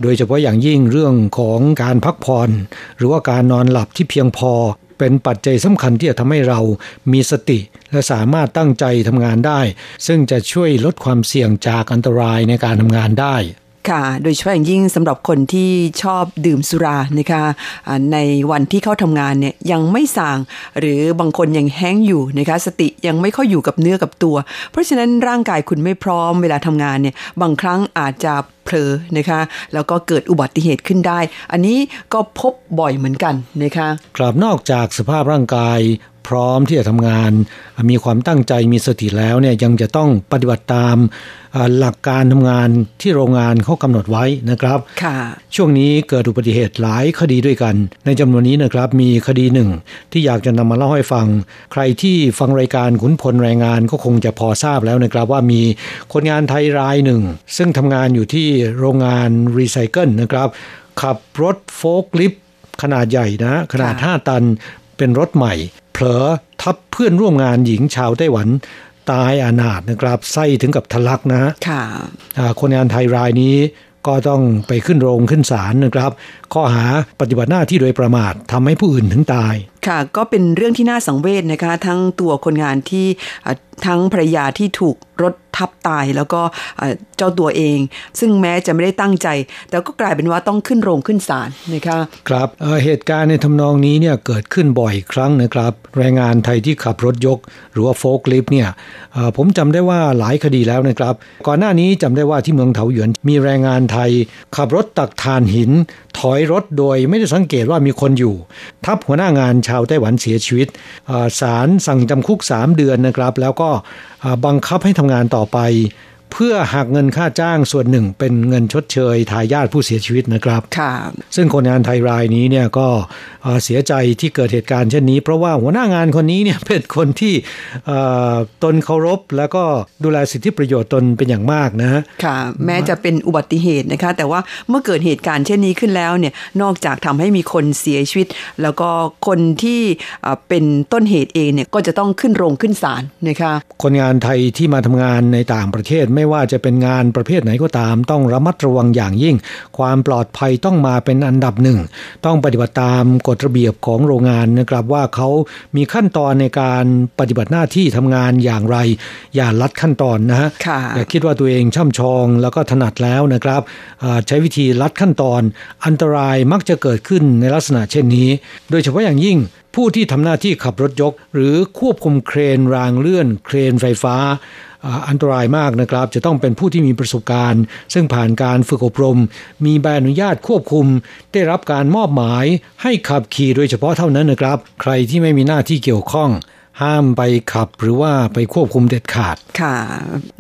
โดยเฉพาะอย่างยิ่งเรื่องของการพักผ่อนหรือว่าการนอนหลับที่เพียงพอ เป็นปัจจัยสำคัญที่จะทำให้เรามีสติ และสามารถตั้งใจทำงานได้ ซึ่งจะช่วยลดความเสี่ยงจากอันตรายในการทำงานได้ ค่ะ โดยเฉพาะอย่างยิ่งสำหรับคนที่ชอบดื่มสุรานะคะในวันที่เข้าทำงานเนี่ยยังไม่สั่งหรือบางคนยังแห้งอยู่นะคะสติยังไม่ค่อยอยู่กับเนื้อกับตัว เพราะฉะนั้นร่างกายคุณไม่พร้อมเวลาทำงานเนี่ยบางครั้งอาจจะเผลอนะคะแล้วก็เกิดอุบัติเหตุขึ้นได้ อันนี้ก็พบบ่อยเหมือนกันนะคะครับนอกจากสภาพร่างกาย พร้อมที่จะทำงาน มีความตั้งใจมีสติแล้วเนี่ยยังจะต้องปฏิบัติตามหลักการทำงานที่โรงงานเขากำหนดไว้นะครับค่ะช่วงนี้เกิดอุบัติเหตุหลายคดีด้วยกัน ในจำนวนนี้นะครับมีคดีหนึ่งที่อยากจะนำมาเล่าให้ฟัง ใครที่ฟังรายการขุนพลแรงงานก็คงจะพอทราบแล้วนะครับว่ามีคนงานไทยรายหนึ่ง ซึ่งทำงานอยู่ที่โรงงานรีไซเคิลนะครับ ขับรถโฟล์คลิฟขนาดใหญ่นะขนาด 5 ตันเป็นรถใหม่เผ ลอทับเพื่อนร่วมงานหญิงชาวไต้หวันตายอานาถนะครับไส้ถึงกับทะลักนะค่ะคนงานไทยรายนี้ก็ต้องไปขึ้นโรงขึ้นศาลนะครับ ข้อหาปฏิบัติหน้าที่โดยประมาททำให้ผู้อื่นถึงตาย ค่ะก็เป็นเรื่องที่น่าสังเวชนะคะ ทั้งตัวคนงานที่ทั้งภรรยาที่ถูกรถทับตายแล้วก็เจ้าตัวเอง ซึ่งแม้จะไม่ได้ตั้งใจ แต่ก็กลายเป็นว่าต้องขึ้นโรงขึ้นศาลนะคะครับเเหตุการณ์ในทำนองนี้เนี่ยเกิดขึ้นบ่อยครั้งนะครับ แรงงานไทยที่ขับรถยก หรือว่าโฟกลิฟเนี่ยผมจำได้ว่าหลายคดีแล้วนะครับ ก่อนหน้านี้จำได้ว่าที่เมืองเถาหยวนมีแรงงานไทย ขับรถตักทานหิน ถอยรถโดยไม่ได้สังเกตว่ามีคนอยู่ ทับหัวหน้างานชชาวไต้หวันเสียชีวิตศาลสั่งจำคุก 3 เดือนนะครับ แล้วก็บังคับให้ทำงานต่อไป เพื่อหักเงินค่าจ้างส่วนหนึ่งเป็นเงินชดเชยทายาทผู้เสียชีวิตนะครับค่ะซึ่งคนงานไทยรายนี้เนี่ยก็เสียใจที่เกิดเหตุการณ์เช่นนี้ เพราะว่าหัวหน้างานคนนี้เนี่ยเป็นคนที่ตนเคารพ แล้วก็ดูแลสิทธิประโยชน์ตนเป็นอย่างมากนะค่ะ แม้จะเป็นอุบัติเหตุนะคะ แต่ว่าเมื่อเกิดเหตุการณ์เช่นนี้ขึ้นแล้วเนี่ยนอกจากทำให้มีคนเสียชีวิต แล้วก็คนที่เป็นต้นเหตุเองเนี่ยก็จะต้องขึ้นโรงขึ้นศาลนะคะคนงานไทยที่มาทำงานในต่างประเทศไม่ว่าจะเป็นงานประเภทไหนก็ตาม ต้องระมัดระวังอย่างยิ่ง ความปลอดภัยต้องมาเป็นอันดับหนึ่ง ต้องปฏิบัติตามกฎระเบียบของโรงงานนะครับว่าเขามีขั้นตอนในการปฏิบัติหน้าที่ทำงานอย่างไร อย่าลัดขั้นตอนนะฮะอย่าคิดว่าตัวเองช่ำชองแล้วก็ถนัดแล้วนะครับใช้วิธีลัดขั้นตอน อันตรายมักจะเกิดขึ้นในลักษณะเช่นนี้ โดยเฉพาะอย่างยิ่งผู้ที่ทำหน้าที่ขับรถยก หรือควบคุมเครนรางเลื่อน เครนไฟฟ้า อันตรายมากนะครับ จะต้องเป็นผู้ที่มีประสบการณ์ ซึ่งผ่านการฝึกอบรม มีใบอนุญาตควบคุม ได้รับการมอบหมายให้ขับขี่โดยเฉพาะเท่านั้นนะครับ ใครที่ไม่มีหน้าที่เกี่ยวข้อง ห้ามไปขับหรือว่าไปควบคุมเด็ดขาด ค่ะ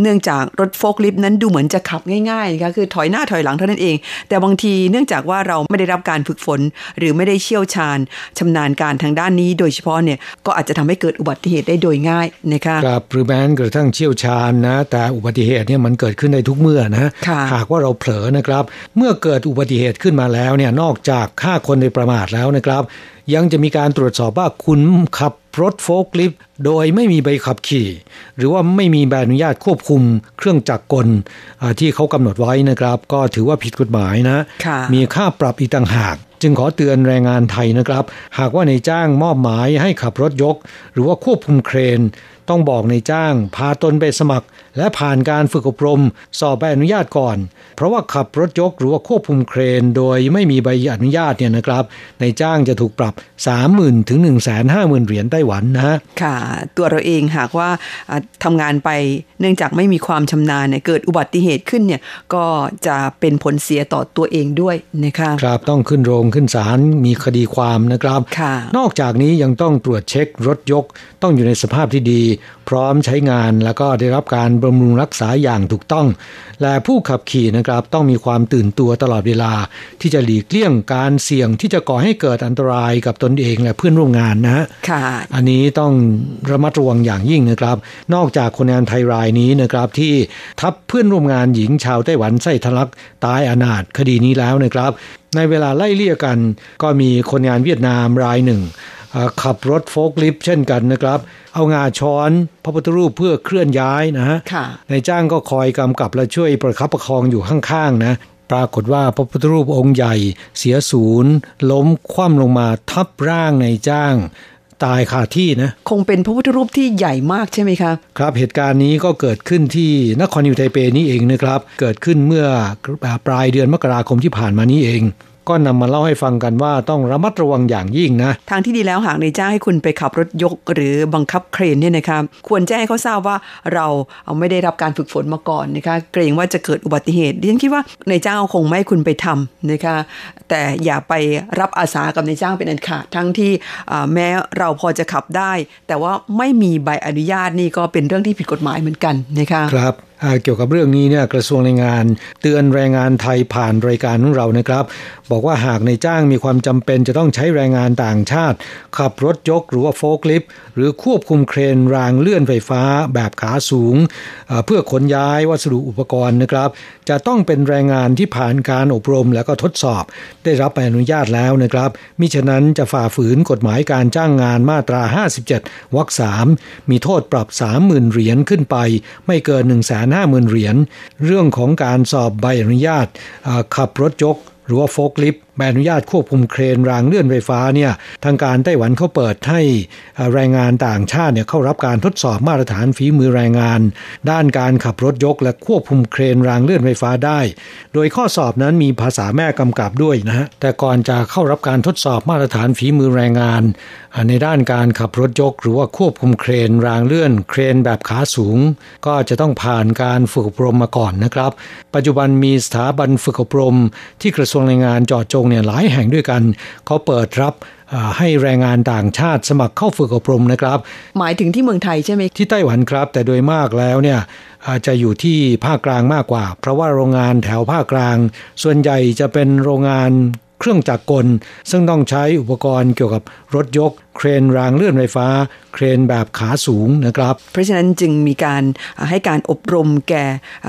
เนื่องจากรถโฟกลิฟต์นั้นดูเหมือนจะขับง่ายๆนะคะคือถอยหน้าถอยหลังเท่านั้นเอง แต่บางทีเนื่องจากว่าเราไม่ได้รับการฝึกฝน หรือไม่ได้เชี่ยวชาญชำนาญการทางด้านนี้โดยเฉพาะเนี่ยก็อาจจะทำให้เกิดอุบัติเหตุได้โดยง่ายนะคะครับหรือแม้กระทั่งเชี่ยวชาญนะ แต่อุบัติเหตุเนี่ยมันเกิดขึ้นได้ทุกเมื่อนะหากว่าเราเผลอนะครับ เมื่อเกิดอุบัติเหตุขึ้นมาแล้วเนี่ยนอกจากฆ่าคนโดยประมาทแล้วนะครับ ยังจะมีการตรวจสอบว่าคุณขับรถโฟล์คลิฟต์โดยไม่มีใบขับขี่ หรือว่าไม่มีใบอนุญาตควบคุมเครื่องจักรกลที่เขากำหนดไว้นะครับ ก็ถือว่าผิดกฎหมายนะ มีค่าปรับอีกต่างหากจึงขอเตือนแรงงานไทยนะครับ หากว่าในจ้างมอบหมายให้ขับรถยก หรือว่าควบคุมเครน ต้องบอกในจ้าง พาตนไปสมัคร และผ่านการฝึกอบรม สอบใบอนุญาตก่อน เพราะว่าขับรถยกหรือว่าควบคุมเครน โดยไม่มีใบอนุญาตเนี่ยนะครับในจ้างจะถูกปรับ 30,000ถึง150,000 เหรียญไต้หวันนะค่ะ ตัวเราเองหากว่าทำงานไปเนื่องจากไม่มีความชำนาญเนี่ยเกิดอุบัติเหตุขึ้นเนี่ยก็จะเป็นผลเสียต่อตัวเองด้วยนะคะครับต้องขึ้นโรงขึ้นศาลมีคดีความนะครับนอกจากนี้ยังต้องตรวจเช็ครถยก ต้องอยู่ในสภาพที่ดีพร้อมใช้งานแล้วก็ได้รับการบำรุงรักษาอย่างถูกต้อง และผู้ขับขี่นะครับต้องมีความตื่นตัวตลอดเวลา ที่จะหลีกเลี่ยงการเสี่ยงที่จะก่อให้เกิดอันตรายกับตนเองและเพื่อนร่วมงานนะฮะอันนี้ต้องระมัดระวังอย่างยิ่งนะครับ นอกจากคนงานไทยรายนี้นะครับที่ทับเพื่อนร่วมงานหญิงชาวไต้หวันไส้ทะลักตายอนาถคดีนี้แล้วนะครับ ในเวลาไล่เลี่ยกันก็มีคนงานเวียดนามรายหนึ่ง ขับรถโฟกลิฟเช่นกันนะครับ เอางาช้อนพระพุทธรูปเพื่อเคลื่อนย้ายนะฮะนายจ้างก็คอยกำกับและช่วยประคับประคองอยู่ข้างๆนะปรากฏว่าพระพุทธรูปองค์ใหญ่ เสียศูนย์ ล้มคว่ำลงมาทับร่างนายจ้างตายคาที่นะคงเป็นพระพุทธรูปที่ใหญ่มากใช่ไหมครับ ครับเหตุการณ์นี้ก็เกิดขึ้นที่นครนิวไทเปนี้เองนะครับ เกิดขึ้นเมื่อปลายเดือนมกราคมที่ผ่านมานี้เอง ก็นำมาเล่าให้ฟังกันว่าต้องระมัดระวังอย่างยิ่งนะ ทางที่ดีแล้วหากในจ้างให้คุณไปขับรถยกหรือบังคับเครนเนี่ยนะครับควรแจ้งให้เขาทราบว่าเราเอาไม่ได้รับการฝึกฝนมาก่อนนะคะเกรงว่าจะเกิดอุบัติเหตุดิฉันคิดว่าในจ้างคงไม่คุณไปทำนะคะแต่อย่าไปรับอาสากับในจ้างเป็นอันขาดทั้งที่แม้เราพอจะขับได้ แต่ว่าไม่มีใบอนุญาตนี่ก็เป็นเรื่องที่ผิดกฎหมายเหมือนกันนะคะครับ เกี่ยวกับเรื่องนี้เนี่ยกระทรวงแรงงาน เตือนแรงงานไทยผ่านรายการของเรานะครับ บอกว่าหากในจ้างมีความจำเป็นจะต้องใช้แรงงานต่างชาติ ขับรถยกหรือว่าโฟลคลิฟหรือควบคุมเครนรางเลื่อนไฟฟ้าแบบขาสูง เพื่อขนย้ายวัสดุอุปกรณ์นะครับ จะต้องเป็นแรงงานที่ผ่านการอบรมแล้วก็ทดสอบ ได้รับใบอนุญาตแล้วนะครับมิฉะนั้นจะฝ่าฝืนกฎหมายการจ้างงานมาตรา 57วรรคสามมีโทษปรับ 30,000เหรียญขึ้นไป ไม่เกิน1 0 0 0 0 5 0,000เหรียญ เรื่องของการสอบใบอนุญาตขับรถยก หรือว่าโฟกลิฟใบอนุญาตควบคุมเครนรางเลื่อนไฟฟ้าเนี่ยทางการไต้หวันเขาเปิดให้แรงงานต่างชาติเนี่ยเข้ารับการทดสอบมาตรฐานฝีมือแรงงาน ด้านการขับรถยกและควบคุมเครนรางเลื่อนไฟฟ้าได้ โดยข้อสอบนั้นมีภาษาแม่กำกับด้วยนะฮะแต่ก่อนจะเข้ารับการทดสอบมาตรฐานฝีมือแรงงาน ในด้านการขับรถยก หรือว่าควบคุมเครนรางเลื่อนเครนแบบขาสูง ก็จะต้องผ่านการฝึกอบรมมาก่อนนะครับ ปัจจุบันมีสถาบันฝึกอบรม ที่กระทรวงแรงงานจอดจงเนี่ยหลายแห่งด้วยกันเขาเปิดรับให้แรงงานต่างชาติสมัครเข้าฝึกอบรมนะครับ หมายถึงที่เมืองไทยใช่ไหมที่ไต้หวันครับ แต่โดยมากแล้วเนี่ยจะอยู่ที่ภาคกลางมากกว่า เพราะว่าโรงงานแถวภาคกลาง ส่วนใหญ่จะเป็นโรงงานเครื่องจักรกล ซึ่งต้องใช้อุปกรณ์เกี่ยวกับรถยก เครนรางเลื่อนไฟฟ้า เครนแบบขาสูงนะครับ เพราะฉะนั้นจึงมีการให้การอบรมแก่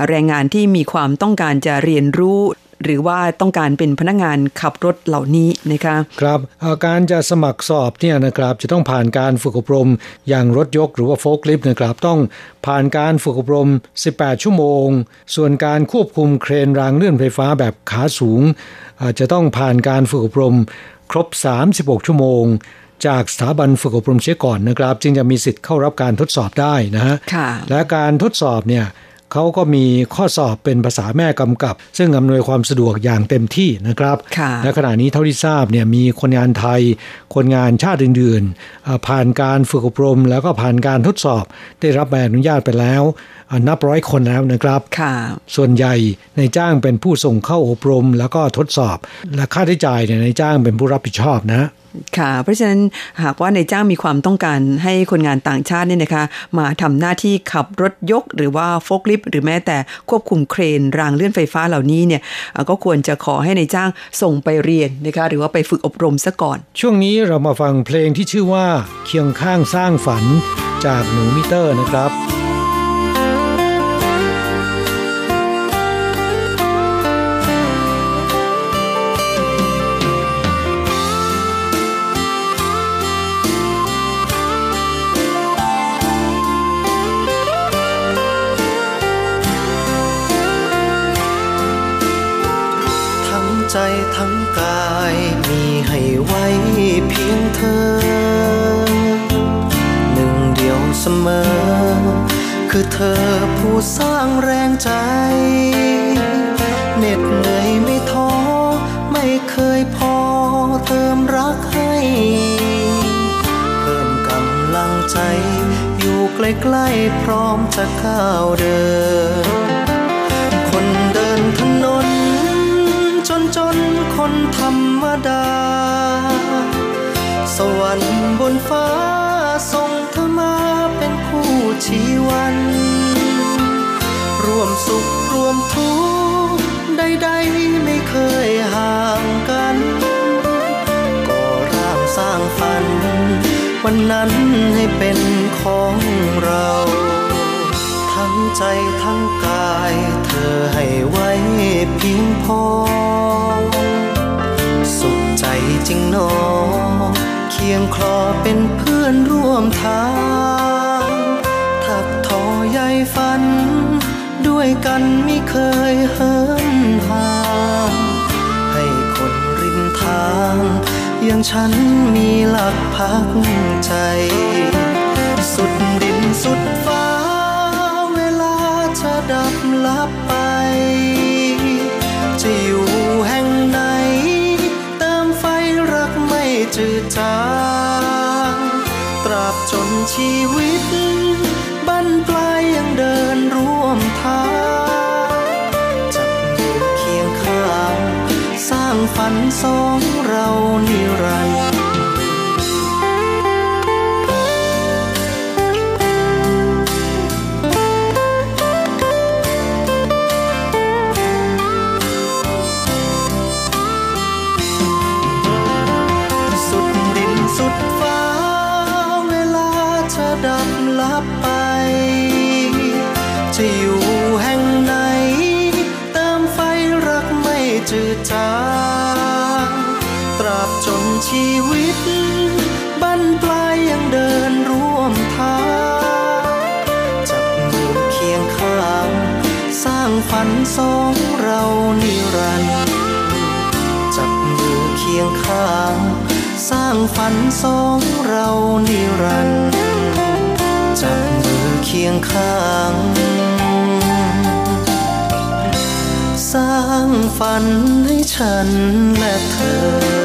แรงงานที่มีความต้องการจะเรียนรู้ หรือว่าต้องการเป็นพนักงานขับรถเหล่านี้นะคะครับการจะสมัครสอบเนี่ยนะครับจะต้องผ่านการฝึกอบรมอย่างรถยกหรือว่าโฟล์คลิฟต์นะครับต้องผ่านการฝึกอบรม 18 ชั่วโมง ส่วนการควบคุมเครนรางเลื่อนไฟฟ้าแบบขาสูง จะต้องผ่านการฝึกอบรมครบ 36 ชั่วโมงจากสถาบันฝึกอบรมเสียก่อนนะครับ จึงจะมีสิทธิ์เข้ารับการทดสอบได้นะฮะและการทดสอบเนี่ย เขาก็มีข้อสอบเป็นภาษาแม่กำกับ ซึ่งอำนวยความสะดวกอย่างเต็มที่นะครับและขณะนี้เท่าที่ทราบเนี่ยมีคนงานไทย คนงานชาติอื่นๆ ผ่านการฝึกอบรม แล้วก็ผ่านการทดสอบ ได้รับใบอนุญาตไปแล้วนับร้อยคนแล้วนะครับ ส่วนใหญ่ในจ้างเป็นผู้ส่งเข้าอบรม แล้วก็ทดสอบ และค่าใช้จ่ายเนี่ยในจ้างเป็นผู้รับผิดชอบนะ ค่ะ เพราะฉะนั้นหากว่าในจ้างมีความต้องการให้คนงานต่างชาติเนี่ยนะคะ มาทำหน้าที่ขับรถยกหรือว่าโฟกลิฟหรือแม้แต่ควบคุมเครนรางเลื่อนไฟฟ้าเหล่านี้เนี่ยก็ควรจะขอให้ในจ้างส่งไปเรียนนะคะหรือว่าไปฝึกอบรมซะก่อน ช่วงนี้เรามาฟังเพลงที่ชื่อว่าเคียงข้างสร้างฝันจากหนูมิเตอร์นะครับ ใจทั้งกายมีให้ไว้เพียงเธอ หนึ่งเดียวเสมอ คือเธอผู้สร้างแรงใจ เหน็ดเหนื่อยไม่ท้อ ไม่เคยพอเติมรักให้ เพิ่มกำลังใจ อยู่ใกล้ๆพร้อมจะก้าวเดิน นธรรมดา สวรรค์บนฟ้าส่งเธอมาเป็นคู่ชีวันร่วมสุขร่วมทุกข์ใดๆไม่เคยห่างกัน ก็ร่างสร้างฝัน วันนั้นให้เป็นของเราทั้งใจทั้งกาย เธอให้ไว้เพียงพอ จริงนอ เคียงคลอเป็นเพื่อนร่วมทาง ถักทอใยฝัน ด้วยกันไม่เคยเหินห่าง ให้คนริมทาง อย่างฉันมีหลักพักใจ สุดดินสุดฟ้า เวลาจะดับลับไป จืดจางตราบจนชีวิตบั้นปลายยังเดินร่วมทางจับมือเคียงข้าง สร้างฝันสองเรานิรันดร์ สร้างฝันสองเรานิรันดร์จับมือเคียงข้าง สร้างฝันให้ฉันและเธอ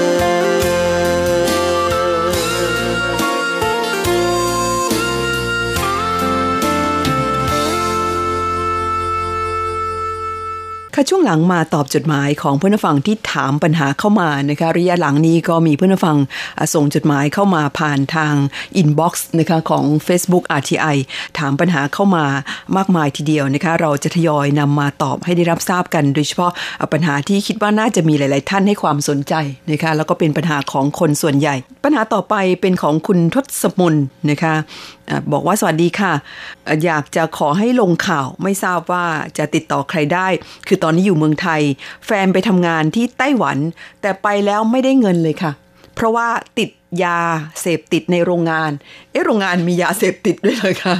ค่ะช่วงหลังมาตอบจดหมายของเพื่อนฟังที่ถามปัญหาเข้ามานะคะระยะหลังนี้ก็มีเพื่อนฟังส่งจดหมายเข้ามาผ่านทาง inbox นะคะของ Facebook RTI ถามปัญหาเข้ามามากมายทีเดียวนะคะเราจะทยอยนำมาตอบให้ได้รับทราบกัน โดยเฉพาะปัญหาที่คิดว่าน่าจะมีหลาย ๆ ท่านให้ความสนใจนะคะแล้วก็เป็นปัญหาของคนส่วนใหญ่ ปัญหาต่อไปเป็นของคุณทศมนนะคะ บอกว่าสวัสดีค่ะ อยากจะขอให้ลงข่าวไม่ทราบว่าจะติดต่อใครได้ คือตอนนี้อยู่เมืองไทย แฟนไปทำงานที่ไต้หวัน แต่ไปแล้วไม่ได้เงินเลยค่ะ เพราะว่าติดยาเสพติดในโรงงาน เอ๊ะโรงงานมียาเสพติดด้วยเลยค่ะ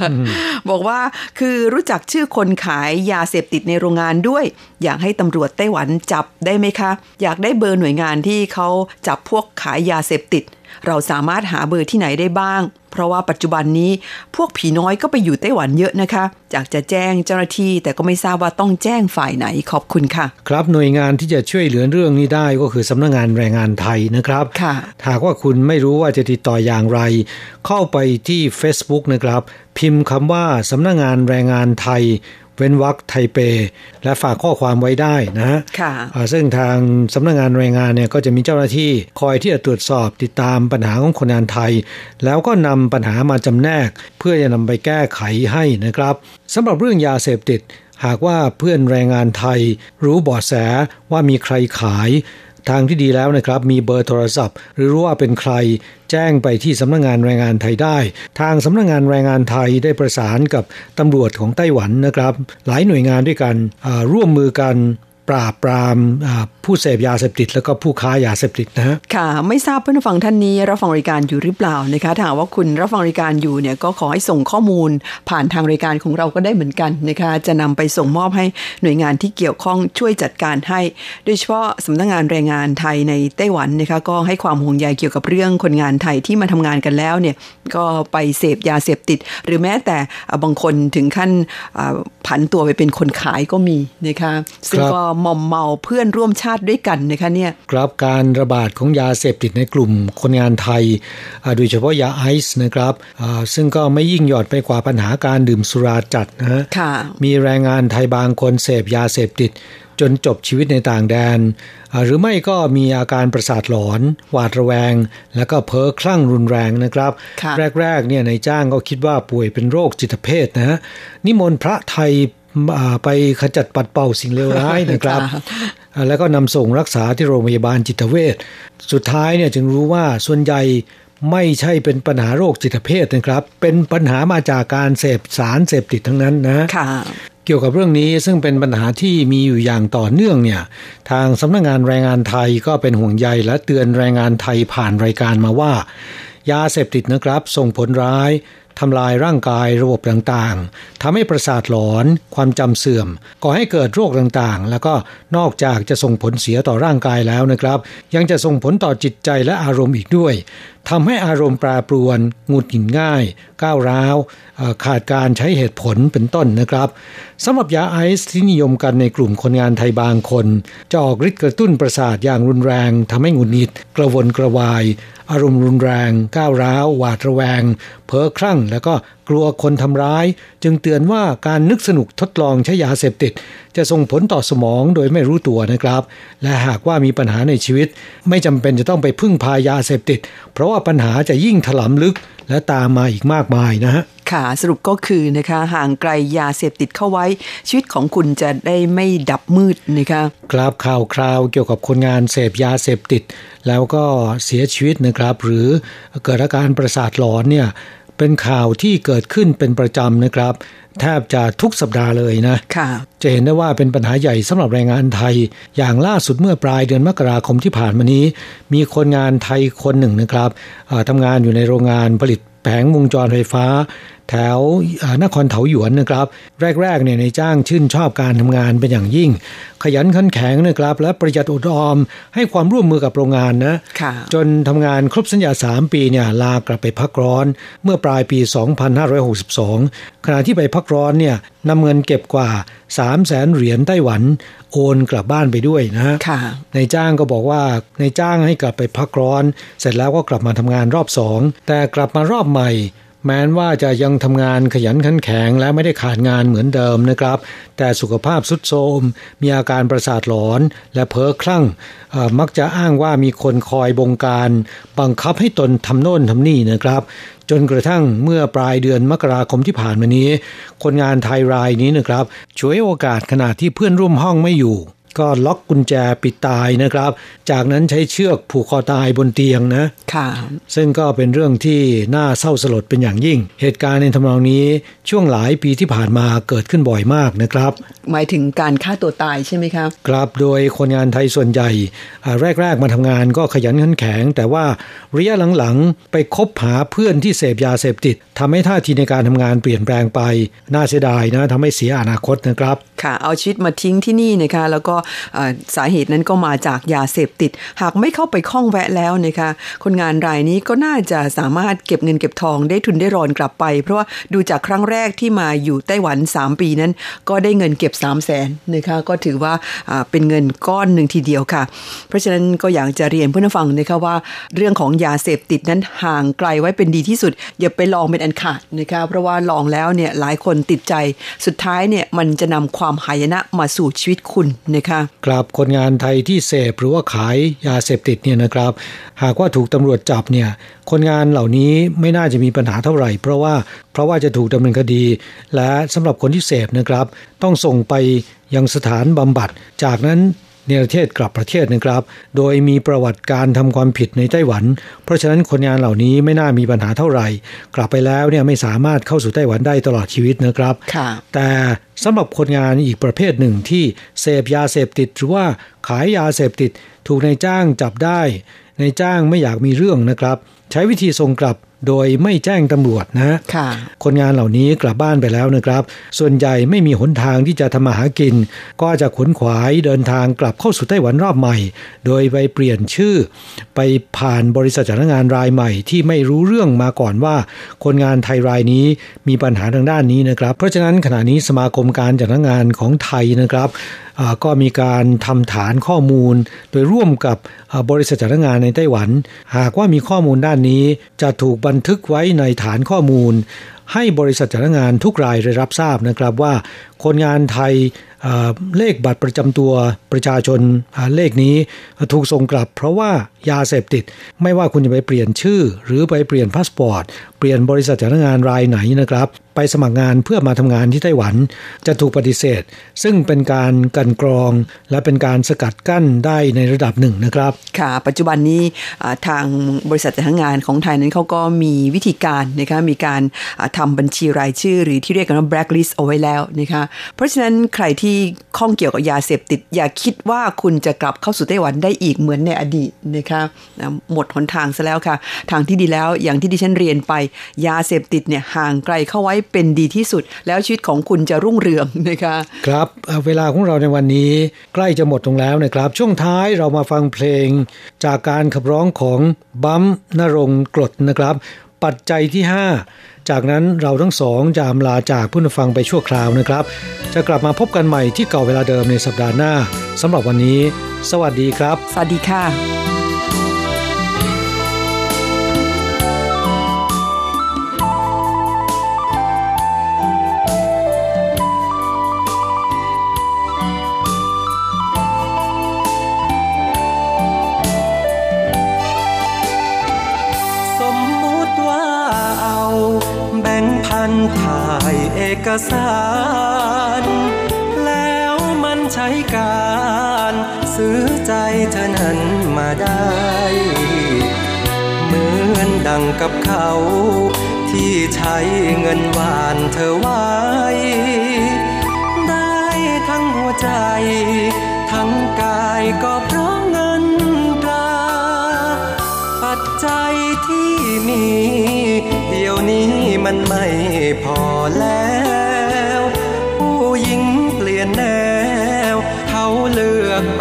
บอกว่าคือรู้จักชื่อคนขายยาเสพติดในโรงงานด้วย อยากให้ตำรวจไต้หวันจับได้ไหมคะ อยากได้เบอร์หน่วยงานที่เขาจับพวกขายยาเสพติด เราสามารถหาเบอร์ที่ไหนได้บ้าง เพราะว่าปัจจุบันนี้พวกผีน้อยก็ไปอยู่ไต้หวันเยอะนะคะอยากจะแจ้งเจ้าหน้าที่ แต่ก็ไม่ทราบว่าต้องแจ้งฝ่ายไหนขอบคุณค่ะ ครับหน่วยงานที่จะช่วยเหลือเรื่องนี้ได้ก็คือสำนักงงานแรงงานไทยนะครับค่ะหากว่าคุณไม่รู้ว่าจะติดต่ออย่างไร เข้าไปที่ Facebook นะครับ พิมพ์คำว่าสำนักงงานแรงงานไทย เว้นวรรคไทเป และฝากข้อความไว้ได้นะฮะค่ะซึ่งทางสำนักงงานแรงงานเนี่ยก็จะมีเจ้าหน้าที่คอยที่จะตรวจสอบติดตามปัญหาของคนงานไทย แล้วก็นำปัญหามาจำแนก เพื่อจะนำไปแก้ไขให้นะครับสำหรับเรื่องยาเสพติด หากว่าเพื่อนแรงงานไทย รู้เบาะแสว่ามีใครขาย ทางที่ดีแล้วนะครับ มีเบอร์โทรศัพท์ หรือรู้ว่าเป็นใคร แจ้งไปที่สำนักงงานแรงงานไทยได้ ทางสำนักงงานแรงงานไทยได้ประสานกับตำรวจของไต้หวันนะครับ หลายหน่วยงานด้วยกันร่วมมือกัน ปราบปรามผู้เสพยาเสพติด แล้วก็ผู้ค้ายาเสพติดนะฮะค่ะ ไม่ทราบเพื่อนฟังท่านนี้รับฟังรายการอยู่หรือเปล่านะคะถ้าว่าคุณรับฟังรายการอยู่เนี่ยก็ขอให้ส่งข้อมูล ผ่านทางรายการของเราก็ได้เหมือนกันนะคะจะนำไปส่งมอบให้หน่วยงานที่เกี่ยวข้องช่วยจัดการให้ โดยเฉพาะสำนักงงานแรงงานไทยในไต้หวันนะคะก็ให้ความห่วงใยเกี่ยวกับเรื่องคนงานไทยที่มาทำงานกันแล้วเนี่ยก็ไปเสพยาเสพติด หรือแม้แต่บางคนถึงขั้นผันตัวไปเป็นคนขายก็มีนะคะซึ่งก็มอมเมาเพื่อนร่วมชาติด้วยกันนะคะเนี่ยครับการระบาดของยาเสพติดในกลุ่มคนงานไทยโดยเฉพาะยาไอซ์นะครับซึ่งก็ไม่ยิ่งหย่อนไปกว่าปัญหาการดื่มสุราจัดนะฮะมีแรงงานไทยบางคนเสพยาเสพติดจนจบชีวิตในต่างแดน หรือไม่ก็มีอาการประสาทหลอน หวาดระแวง แล้วก็เพ้อคลั่งรุนแรงนะครับ แรกๆเนี่ยในจ้างก็คิดว่าป่วยเป็นโรคจิตเภทนะนิมนต์พระไทย ไปขจัดปัดเป่าสิ่งเลวร้ายนะครับ แล้วก็นำส่งรักษาที่โรงพยาบาลจิตเวชสุดท้ายเนี่ยจึงรู้ว่าส่วนใหญ่ไม่ใช่เป็นปัญหาโรคจิตเภทนะครับ เป็นปัญหามาจากการเสพสารเสพติดทั้งนั้นนะเกี่ยวกับเรื่องนี้ซึ่งเป็นปัญหาที่มีอยู่อย่างต่อเนื่องเนี่ย ทางสำนักงงานแรงงานไทยก็เป็นห่วงใยและเตือนแรงงานไทยผ่านรายการมาว่า ยาเสพติดนะครับ ส่งผลร้าย ทำลายร่างกายระบบต่างๆทำให้ประสาทหลอน ความจำเสื่อม ก่อให้เกิดโรคต่างๆ แล้วก็นอกจากจะส่งผลเสียต่อร่างกายแล้วนะครับ ยังจะส่งผลต่อจิตใจและอารมณ์อีกด้วยทำให้อารมณ์แปรปรวนงุดหงิดง่าย ก้าวร้าว ขาดการใช้เหตุผลเป็นต้นนะครับสำหรับยาไอซ์ที่นิยมกันในกลุ่มคนงานไทยบางคนจะออกฤทธิ์กระตุ้นประสาทอย่างรุนแรงทำให้หงุดหงิด กระวนกระวาย อารมณ์รุนแรง ก้าวร้าว หวาดระแวง เพ้อคลั่งแล้วก็กลัวคนทำร้าย จึงเตือนว่าการนึกสนุกทดลองใช้ยาเสพติด จะส่งผลต่อสมองโดยไม่รู้ตัวนะครับ และหากว่ามีปัญหาในชีวิต ไม่จำเป็นจะต้องไปพึ่งพายาเสพติด เพราะว่าปัญหาจะยิ่งถลำลึกและตามมาอีกมากมายนะฮะค่ะสรุปก็คือนะคะห่างไกลยาเสพติดเข้าไว้ ชีวิตของคุณจะได้ไม่ดับมืดนะคะกราบข่าวคราวเกี่ยวกับคนงานเสพยาเสพติด แล้วก็เสียชีวิตนะครับ หรือเกิดอาการประสาทหลอนเนี่ย เป็นข่าวที่เกิดขึ้นเป็นประจำนะครับ แทบจะทุกสัปดาห์เลยนะะจะเห็นได้ว่าเป็นปัญหาใหญ่สำหรับแรงงานไทย อย่างล่าสุดเมื่อปลายเดือนมกราคมที่ผ่านมานี้ มีคนงานไทยคนหนึ่งนะครับทำงานอยู่ในโรงงานผลิตแผงวงจรไฟฟ้า แถวนครเถาหยวนนะครับ แรกๆเนี่ยในจ้างชื่นชอบการทำงานเป็นอย่างยิ่ง ขยันขันแข็งนะครับ และประหยัดอดออมให้ความร่วมมือกับโรงงานนะจนทำงานครบสัญญา 3 ปีเนี่ยลากลับไปพักร้อน เมื่อปลายปี 2562 ขณะที่ไปพักร้อนเนี่ยนำเงินเก็บกว่า 3 0 0แสนเหรียญไต้หวันโอนกลับบ้านไปด้วยนะในจ้างก็บอกว่าในจ้างให้กลับไปพักร้อน เสร็จแล้วก็กลับมาทำงานรอบสองแต่กลับมารอบใหม่ แม้ว่าจะยังทำงานขยันขันแข็งและไม่ได้ขาดงานเหมือนเดิมนะครับ แต่สุขภาพสุดโทรมมีอาการประสาทหลอนและเพ้อคลั่ง มักจะอ้างว่ามีคนคอยบงการ บังคับให้ตนทำโน่นทำนี่นะครับจนกระทั่งเมื่อปลายเดือนมกราคมที่ผ่านมานี้ คนงานไทยรายนี้นะครับช่วยโอกาสขณะที่เพื่อนร่วมห้องไม่อยู่ ก็ล็อกกุญแจปิดตายนะครับ จากนั้นใช้เชือกผูกคอตายบนเตียงนะค่ะ ซึ่งก็เป็นเรื่องที่น่าเศร้าสลดเป็นอย่างยิ่ง เหตุการณ์ในทำนองนี้ช่วงหลายปีที่ผ่านมาเกิดขึ้นบ่อยมากนะครับ หมายถึงการฆ่าตัวตายใช่ไหมครับ ครับโดยคนงานไทยส่วนใหญ่แรก ๆ มาทำงานก็ขยันขันแข็ง แต่ว่าระยะหลังๆ ไปคบหาเพื่อนที่เสพยาเสพติดทำให้ท่าทีในการทำงานเปลี่ยนแปลงไปน่าเสียดายนะทำให้เสียอนาคตนะครับค่ะ เอาชีวิตมาทิ้งที่นี่นะคะแล้วก็สาเหตุนั้นก็มาจากยาเสพติด หากไม่เข้าไปคล้องแวะแล้วนะคะคนงานรายนี้ก็น่าจะสามารถเก็บเงินเก็บทองได้ทุนได้รอนกลับไป เพราะว่าดูจากครั้งแรกที่มาอยู่ไต้หวัน 3 ปีนั้น ก็ได้เงินเก็บ 3 0 0แสนนะคะก็ถือว่าเป็นเงินก้อนหนึ่งทีเดียวค่ะ เพราะฉะนั้นก็อยากจะเรียนเพื่อนฟังนะคะว่าเรื่องของยาเสพติดนั้นห่างไกลไว้เป็นดีที่สุด อย่าไปลองเป็นอันขาดนะคะเพราะว่าลองแล้วเนี่ยหลายคนติดใจสุดท้ายเนี่ยมันจะนำความความหายนะมาสู่ชีวิตคุณนะคะครับคนงานไทยที่เสพหรือว่าขายยาเสพติดเนี่ยนะครับ หากว่าถูกตำรวจจับเนี่ยคนงานเหล่านี้ไม่น่าจะมีปัญหาเท่าไหร่ เพราะว่าเพราะว่าจะถูกดำเนินคดี และสำหรับคนที่เสพนะครับ ต้องส่งไปยังสถานบำบัด จากนั้น เนรเทศกลับประเทศนะครับ โดยมีประวัติการทำความผิดในไต้หวัน เพราะฉะนั้นคนงานเหล่านี้ไม่น่ามีปัญหาเท่าไหร่ กลับไปแล้วเนี่ยไม่สามารถเข้าสู่ไต้หวันได้ตลอดชีวิตนะครับ แต่สำหรับคนงานอีกประเภทหนึ่งที่เสพยาเสพติดหรือว่าขายยาเสพติด ถูกนายจ้างจับได้นายจ้างไม่อยากมีเรื่องนะครับ ใช้วิธีส่งกลับ โดยไม่แจ้งตำรวจนะ คนงานเหล่านี้กลับบ้านไปแล้วนะครับ ส่วนใหญ่ไม่มีหนทางที่จะทำมาหากิน ก็จะขนขวายเดินทางกลับเข้าสู่ไต้หวันรอบใหม่ โดยไปเปลี่ยนชื่อ ไปผ่านบริษัทจ้างงานรายใหม่ ที่ไม่รู้เรื่องมาก่อนว่า คนงานไทยรายนี้มีปัญหาทางด้านนี้นะครับ เพราะฉะนั้นขณะนี้สมาคมการจ้างงานของไทยนะครับ ก็มีการทำฐานข้อมูล โดยร่วมกับบริษัทจ้างงานในไต้หวัน หากว่ามีข้อมูลด้านนี้จะถูกบันทึกไว้ในฐานข้อมูล ให้บริษัทจ้างงานทุกรายได้รับทราบนะครับว่า คนงานไทยเลขบัตรประจำตัวประชาชนเลขนี้ถูกส่งกลับ เพราะว่า ยาเสพติด ไม่ว่าคุณจะไปเปลี่ยนชื่อ หรือไปเปลี่ยนพาสปอร์ต เปลี่ยนบริษัทจ้างงานรายไหนนะครับ ไปสมัครงานเพื่อมาทำงานที่ไต้หวันจะถูกปฏิเสธ ซึ่งเป็นการกันกรอง และเป็นการสกัดกั้นได้ในระดับหนึ่งนะครับ ค่ะ ปัจจุบันนี้ทางบริษัทจ้างงานของไทยนั้นเขาก็มีวิธีการนะคะมีการทำบัญชีรายชื่อ หรือที่เรียกกันว่า blacklist เอาไว้แล้วนะคะเพราะฉะนั้นใครที่ข้องเกี่ยวกับยาเสพติด อย่าคิดว่าคุณจะกลับเข้าสู่ไต้หวันได้อีกเหมือนในอดีตนะคะหมดหนทางซะแล้วค่ะ ทางที่ดีแล้วอย่างที่ดิฉันเรียนไป ยาเสพติดเนี่ยห่างไกลเข้าไว้เป็นดีที่สุด แล้วชีวิตของคุณจะรุ่งเรืองนะคะครับเวลาของเราในวันนี้ใกล้จะหมดลงแล้วนะครับ ช่วงท้ายเรามาฟังเพลง จากการขับร้องของบัมนรงกรดนะครับ ปัจจัยที่ 5 จากนั้นเราทั้งสองจะลาจากผู้ฟังไปชั่วคราวนะครับ จะกลับมาพบกันใหม่ที่เก่าเวลาเดิมในสัปดาห์หน้าสำหรับวันนี้ สวัสดีครับ สวัสดีค่ะ กสาร แล้วมันใช้การ ซื้อใจเธอนั้นมาได้ เหมือนดังกับเขา ที่ใช้เงินหวานเธอไว้ ได้ทั้งหัวใจ ทั้งกายก็เพราะเงินตราปัจจัยที่มี เดี๋ยวนี้มันไม่พอ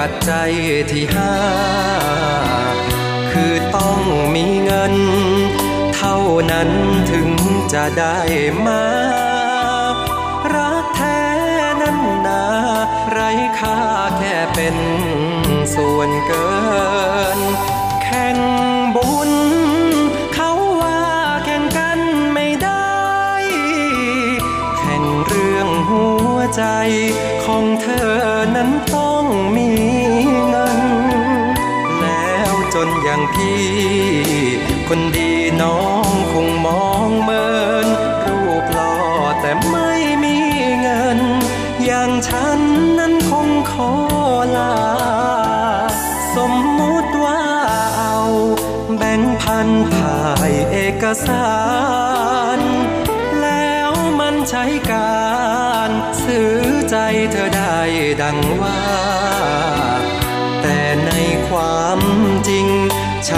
จจัยที่ห้าคือต้องมีเงิน เท่านั้นถึงจะได้มา รักแท้นั้นนา ไรค่าแค่เป็นส่วนเกิน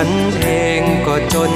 ฉันเองก็จน